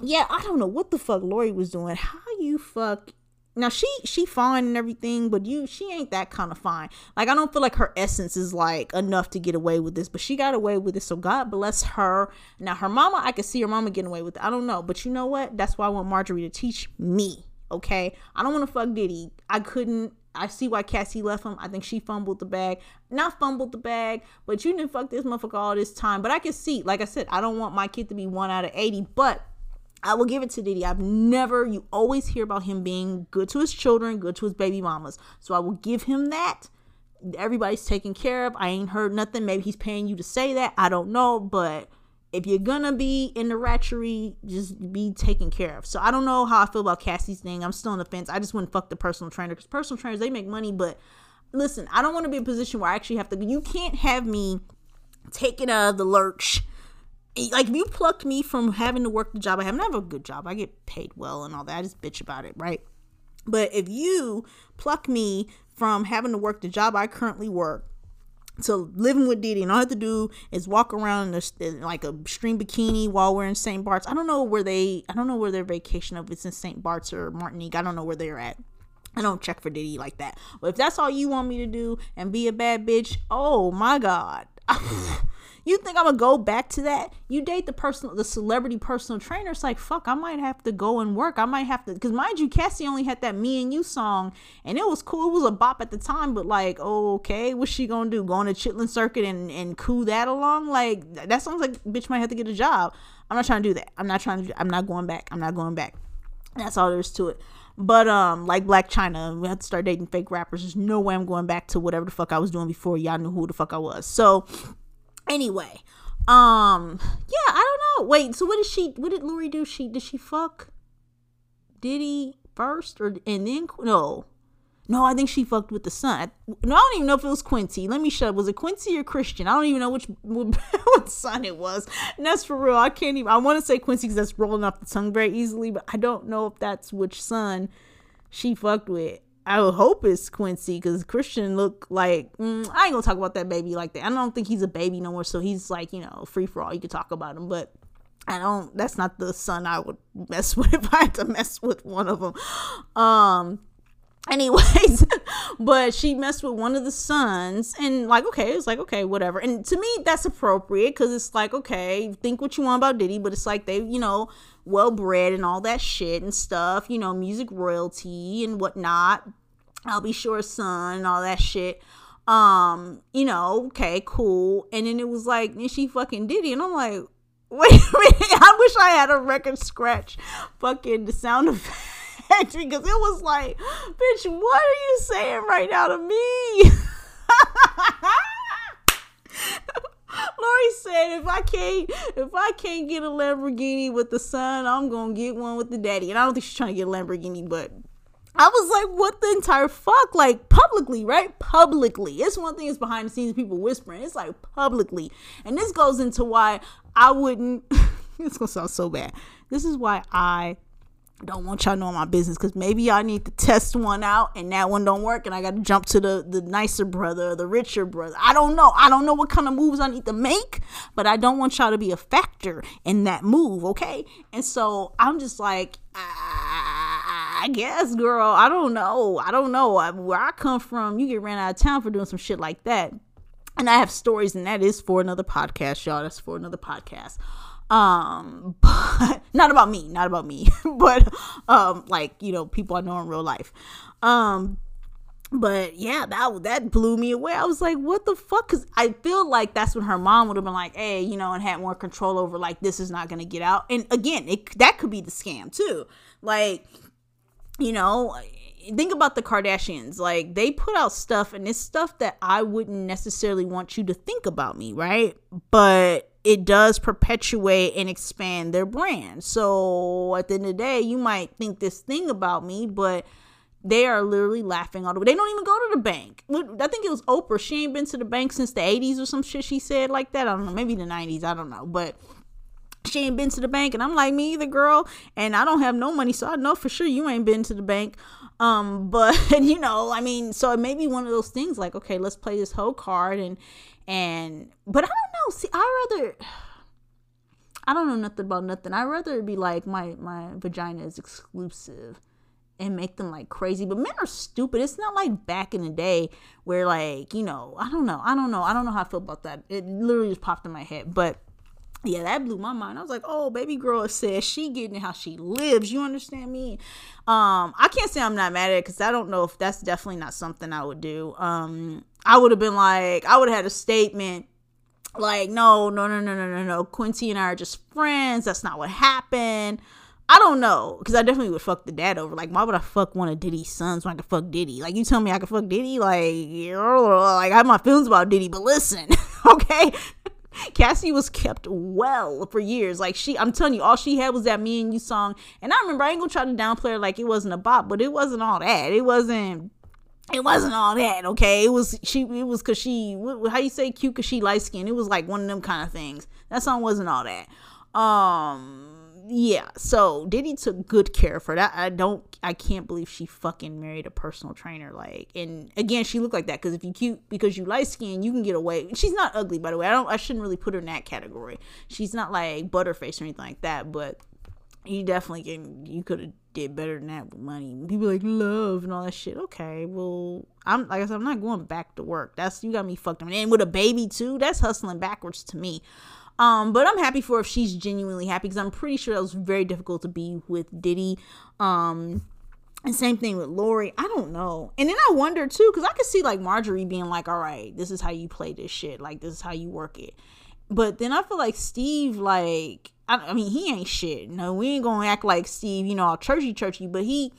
yeah, I don't know what the fuck Lori was doing. How you fuck now she she fine and everything but you she ain't that kind of fine like i don't feel like her essence is like enough to get away with this but she got away with it so god bless her now her mama i could see her mama getting away with it i don't know but you know what that's why i want marjorie to teach me okay i don't want to fuck diddy i couldn't I see why Cassie left him. I think she fumbled the bag. Not fumbled the bag, but you didn't fuck this motherfucker all this time. But I can see, like I said, I don't want my kid to be one out of 80. But I will give it to Diddy. I've never, you always hear about him being good to his children, good to his baby mamas. So I will give him that. Everybody's taken care of. I ain't heard nothing. Maybe he's paying you to say that. I don't know. But if you're gonna be in the ratchery, just be taken care of. So I don't know how I feel about Cassie's thing. I'm still on the fence. I just wouldn't fuck the personal trainer because personal trainers they make money, but listen, I don't want to be in a position where I actually have to. You can't have me taking of the lurch like if you plucked me from having to work the job I have, I have a good job. I get paid well and all that. I just bitch about it, right? But if you pluck me from having to work the job I currently work to living with Diddy and all I have to do is walk around in, a, in like a stream bikini while we're in St. Bart's. I don't know where they I don't know where their vacation of it's in St. Bart's or Martinique. I don't know where they're at. I don't check for Diddy like that. But if that's all you want me to do and be a bad bitch, oh my god. *laughs* *laughs* You think I'm gonna go back to that? You date the personal, the celebrity personal trainer. It's like fuck. I might have to go and work. I might have to, because mind you, Cassie only had that "Me and You" song, and it was cool. It was a bop at the time, but like, okay, what's she gonna do? Go on chitlin circuit and and coo that along? Like that sounds like bitch might have to get a job. I'm not trying to do that. I'm not trying to. I'm not going back. I'm not going back. That's all there is to it. But um, like Blac Chyna, we had to start dating fake rappers. There's no way I'm going back to whatever the fuck I was doing before y'all knew who the fuck I was. So Anyway, um, yeah, I don't know. Wait, so what did she? What did Lori do? She did she fuck Diddy first, or and then no? No, I think she fucked with the son. No, I don't even know if it was Quincy. Let me shut. up. Was it Quincy or Christian? I don't even know which *laughs* what son it was. And that's for real. I can't even. I want to say Quincy because that's rolling off the tongue very easily, but I don't know if that's which son she fucked with. I would hope it's Quincy because Christian look like mm, I ain't gonna talk about that baby like that. I don't think he's a baby no more, so he's like you know free for all. You can talk about him, but I don't. That's not the son I would mess *laughs* with if I had to mess with one of them. Um. Anyways, *laughs* but she messed with one of the sons, and like, okay, it's like, okay, whatever. And to me, that's appropriate because it's like, okay, think what you want about Diddy, but it's like they, you know, well bred and all that shit and stuff, you know, music royalty and whatnot. I'll be sure son and all that shit. Um, you know, okay, cool. And then it was like, and she fucking did it. and I'm like, *laughs* Wait a minute. I wish I had a record scratch fucking the sound *laughs* effect because it was like, bitch, what are you saying right now to me? *laughs* Lori said, "If I can't, if I can't get a Lamborghini with the son, I'm gonna get one with the daddy." And I don't think she's trying to get a Lamborghini, but I was like, "What the entire fuck?" Like publicly, right? Publicly. It's one thing is behind the scenes, people whispering. It's like publicly, and this goes into why I wouldn't. *laughs* it's gonna sound so bad. This is why I don't want y'all know my business because maybe I need to test one out and that one don't work and I got to jump to the the nicer brother, the richer brother. I don't know. I don't know what kind of moves I need to make, but I don't want y'all to be a factor in that move, okay? And so I'm just like, I guess, girl. I don't know. I don't know. Where I come from, you get ran out of town for doing some shit like that. And I have stories, and that is for another podcast, y'all. That's for another podcast um *laughs* but not about me not about me *laughs* but um like you know people i know in real life. Um but yeah that that blew me away. I was like what the fuck? Because i feel like that's when her mom would have been like hey you know and had more control over like this is not gonna get out. And again it that could be the scam too. Like you know think about the Kardashians. Like they put out stuff and it's stuff that I wouldn't necessarily want you to think about me, right? But it does perpetuate and expand their brand. So at the end of the day, you might think this thing about me, but they are literally laughing all the way. They don't even go to the bank. I think it was Oprah. She ain't been to the bank since the 80s or some shit she said like that. I don't know. Maybe the 90s. I don't know. But she ain't been to the bank. And I'm like, me either, girl. And I don't have no money. So I know for sure you ain't been to the bank. Um, *laughs* but you know, I mean, so it may be one of those things like, okay, let's play this whole card and and but I don't See, I rather I don't know nothing about nothing. I rather be like my my vagina is exclusive and make them like crazy. But men are stupid. It's not like back in the day where like, you know, I don't know. I don't know. I don't know how I feel about that. It literally just popped in my head. But yeah, that blew my mind. I was like, oh, baby girl says she getting how she lives. You understand me? Um, I can't say I'm not mad at it because I don't know if that's definitely not something I would do. Um, I would have been like, I would have had a statement like, no, no, no, no, no, no, no. Quincy and I are just friends. That's not what happened. I don't know, because I definitely would fuck the dad over. Like, why would I fuck one of Diddy's sons when I could fuck Diddy? Like, you tell me I could fuck Diddy? Like, like I have my feelings about Diddy, but listen, *laughs* okay? Cassie was kept well for years. Like she, I'm telling you, all she had was that "Me and You" song. And I remember I ain't gonna try to downplay her like it wasn't a bop, but it wasn't all that. It wasn't it wasn't all that okay? It was she it was because she how you say cute because she light skin it was like one of them kind of things. That song wasn't all that. Um yeah so diddy took good care for that i don't i can't believe she fucking married a personal trainer like and again she looked like that because if you cute because you light skin you can get away. She's not ugly by the way. I don't i shouldn't really put her in that category. She's not like butterface or anything like that but you definitely can you could have did better than that with money. People like love and all that shit. Okay, well, I'm like I said, I'm not going back to work. That's you got me fucked up. And with a baby too, that's hustling backwards to me. Um, but I'm happy for if she's genuinely happy because I'm pretty sure that was very difficult to be with Diddy. Um, and same thing with Lori. I don't know. And then I wonder too, because I could see like Marjorie being like, all right, this is how you play this shit. Like, this is how you work it. But then I feel like Steve, like, I, I mean, he ain't shit. No, we ain't gonna act like Steve, you know, all churchy churchy, but he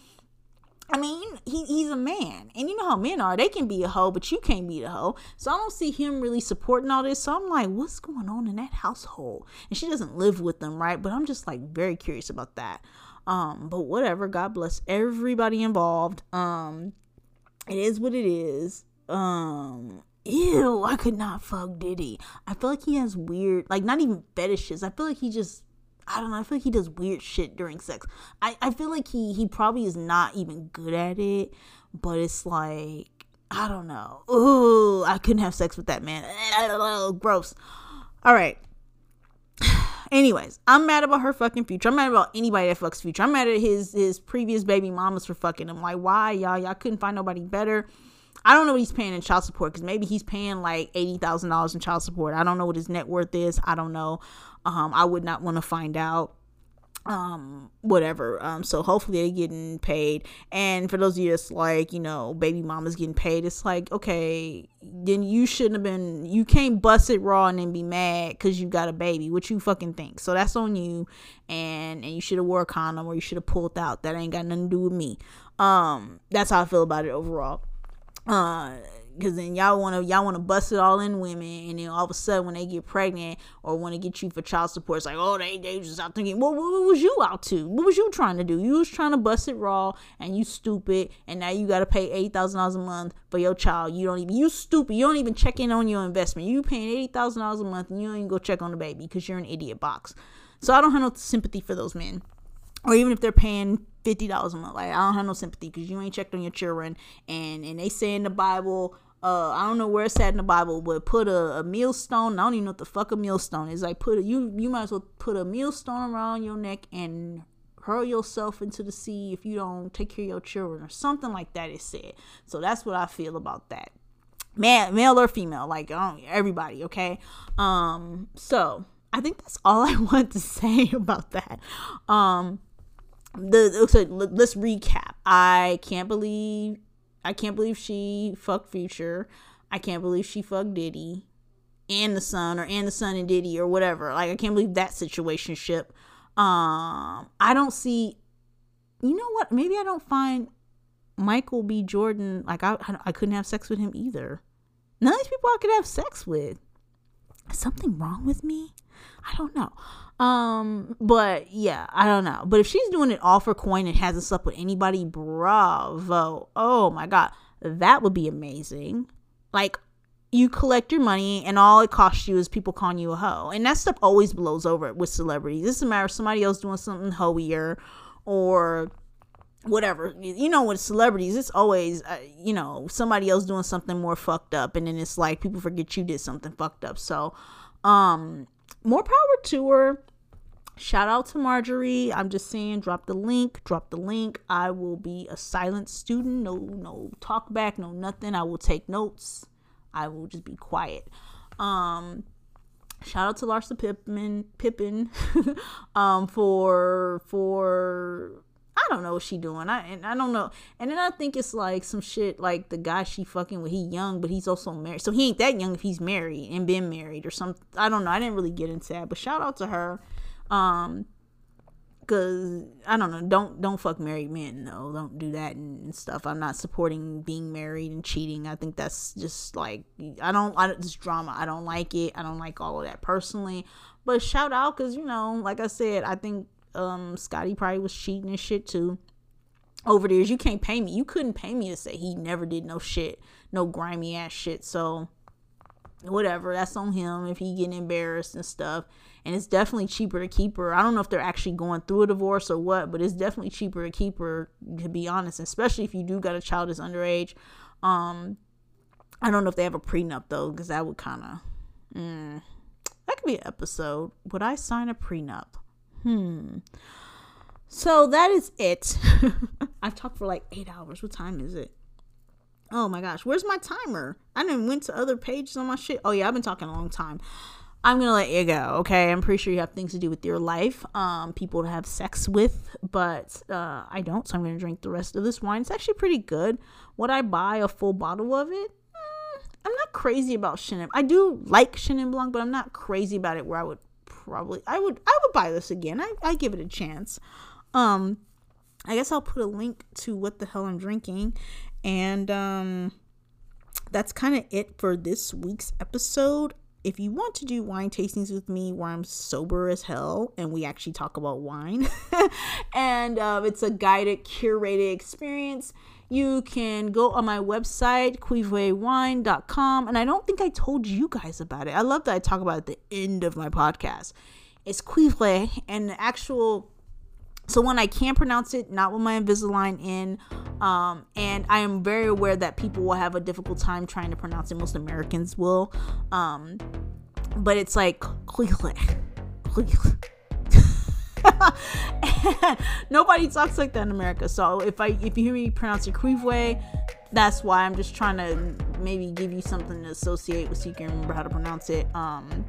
I mean, he, he's a man. And you know how men are. They can be a hoe, but you can't be the hoe. So I don't see him really supporting all this. So I'm like, what's going on in that household? And she doesn't live with them, right? But I'm just like very curious about that. Um, but whatever. God bless everybody involved. Um, it is what it is. Um, ew, I could not fuck Diddy. I feel like he has weird, like not even fetishes. I feel like he just, I don't know. I feel like he does weird shit during sex. I, I feel like he he probably is not even good at it, but it's like I don't know. Ooh, I couldn't have sex with that man. Gross. All right. *sighs* Anyways, I'm mad about her fucking future. I'm mad about anybody that fucks future. I'm mad at his his previous baby mamas for fucking him. Like, why y'all y'all couldn't find nobody better? I don't know what he's paying in child support because maybe he's paying like eighty thousand dollars in child support. I don't know what his net worth is. I don't know. Um, I would not want to find out. um whatever um so hopefully they're getting paid and for those of you that's like you know baby mama's getting paid it's like okay then you shouldn't have been you can't bust it raw and then be mad because you got a baby what you fucking think so that's on you and and you should have wore a condom or you should have pulled out that ain't got nothing to do with me um that's how i feel about it overall uh because then y'all want to y'all want to bust it all in women and then all of a sudden when they get pregnant or want to get you for child support it's like oh they, they just out thinking well what, was you out to? What was you trying to do? You was trying to bust it raw and you stupid and now you got to pay $8000 a month for your child. You don't even you stupid. You don't even check in on your investment. You paying $80000 a month and you don't even go check on the baby because you're an idiot box. So i don't have no sympathy for those men or even if they're paying fifty dollars a month, like I don't have no sympathy because you ain't checked on your children, and and they say in the Bible, uh, I don't know where it's at in the Bible, but put a, a millstone. I don't even know what the fuck a millstone is. Like put a, you you might as well put a millstone around your neck and hurl yourself into the sea if you don't take care of your children or something like that. Is said. So that's what I feel about that. Man, male or female, like everybody. Okay. Um. So I think that's all *laughs* I want to say about that. Um. The so let's recap. I can't believe I can't believe she fucked Future. I can't believe she fucked Diddy and the son or and the son and Diddy or whatever. Like I can't believe that situation ship. Um I don't see you know what? Maybe I don't find Michael B. Jordan like I I couldn't have sex with him either. None of these people I could have sex with. Is something wrong with me? I don't know. Um, but yeah, I don't know. But if she's doing it all for coin and hasn't slept with anybody, bravo. Oh my god, that would be amazing. Like you collect your money and all it costs you is people calling you a hoe. And that stuff always blows over with celebrities. Is a matter of somebody else doing something hoier or whatever. You know, with celebrities, it's always, uh, you know, somebody else doing something more fucked up. And then it's like people forget you did something fucked up. So, um, more power to her. Shout out to Marjorie. I'm just saying, drop the link, drop the link. I will be a silent student. No, no talk back, no nothing. I will take notes. I will just be quiet. Um, shout out to Larsa Pippen, Pippen, *laughs* um, for for I don't know what she doing. I and I don't know. And then I think it's like some shit like the guy she fucking with. He young, but he's also married. So he ain't that young if he's married and been married or something. I don't know. I didn't really get into that, but shout out to her. Um, cause I don't know. Don't don't fuck married men. No, don't do that and, stuff. I'm not supporting being married and cheating. I think that's just like I don't. I this drama. I don't like it. I don't like all of that personally. But shout out, cause you know, like I said, I think um Scottie probably was cheating and shit too. Over the years, you can't pay me. You couldn't pay me to say he never did no shit, no grimy ass shit. So whatever, that's on him if he getting embarrassed and stuff. And it's definitely cheaper to keep her. I don't know if they're actually going through a divorce or what, but it's definitely cheaper to keep her, to be honest, especially if you do got a child that's underage. Um, I don't know if they have a prenup though, because that would kind of, mm, that could be an episode. Would I sign a prenup? Hmm. So that is it. *laughs* I've talked for like eight hours. What time is it? Oh my gosh, where's my timer? I didn't went to other pages on my shit. Oh yeah, I've been talking a long time. I'm gonna let you go. Okay, I'm pretty sure you have things to do with your life, um, people to have sex with, but uh, I don't. So I'm gonna drink the rest of this wine. It's actually pretty good. Would I buy a full bottle of it? Mm, I'm not crazy about Chenin. I do like Chenin Blanc, but I'm not crazy about it. Where I would probably I would I would buy this again. I I give it a chance. Um I guess I'll put a link to what the hell I'm drinking and um that's kind of it for this week's episode. If you want to do wine tastings with me where I'm sober as hell and we actually talk about wine, *laughs* and um, it's a guided, curated experience, you can go on my website, cuivrewine.com. And I don't think I told you guys about it. I love that I talk about it at the end of my podcast. It's cuivre and the actual so when I can't pronounce it, not with my Invisalign in, um, and I am very aware that people will have a difficult time trying to pronounce it. Most Americans will, um, but it's like *laughs* Nobody talks like that in America. So if I if you hear me pronounce it Cuivre, that's why I'm just trying to maybe give you something to associate with so you can remember how to pronounce it. Um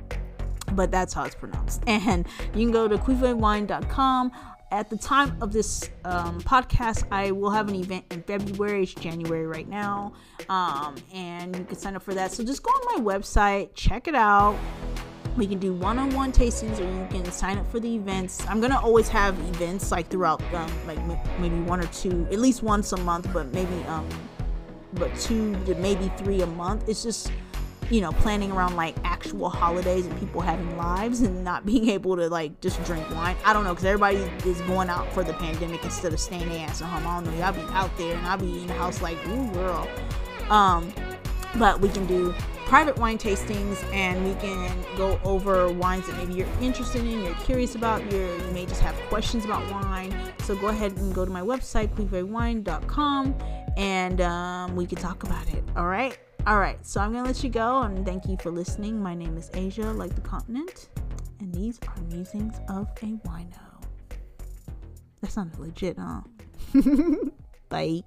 but that's how it's pronounced. And you can go to cuivrewine.com. At the time of this um, podcast, I will have an event in February. It's January right now, um, and you can sign up for that. So just go on my website, check it out. We can do one-on-one tastings, or you can sign up for the events. I'm gonna always have events like throughout, um, like maybe one or two, at least once a month, but maybe um, but two to maybe three a month. It's just you know, planning around like actual holidays and people having lives and not being *laughs* able to like just drink wine. I don't know, because everybody is going out for the pandemic instead of staying their ass at home. I don't know, y'all be out there and I'll be in the house like, ooh, girl. Um, but we can do private wine tastings and we can go over wines that maybe you're interested in, you're curious about, you're, you may just have questions about wine. So go ahead and go to my website, cuivrewine.com, and um, we can talk about it. All right. All right, so I'm gonna let you go and thank you for listening. My name is Asia, like the continent, and these are musings of a wino. That sounded legit, huh? *laughs* Bye.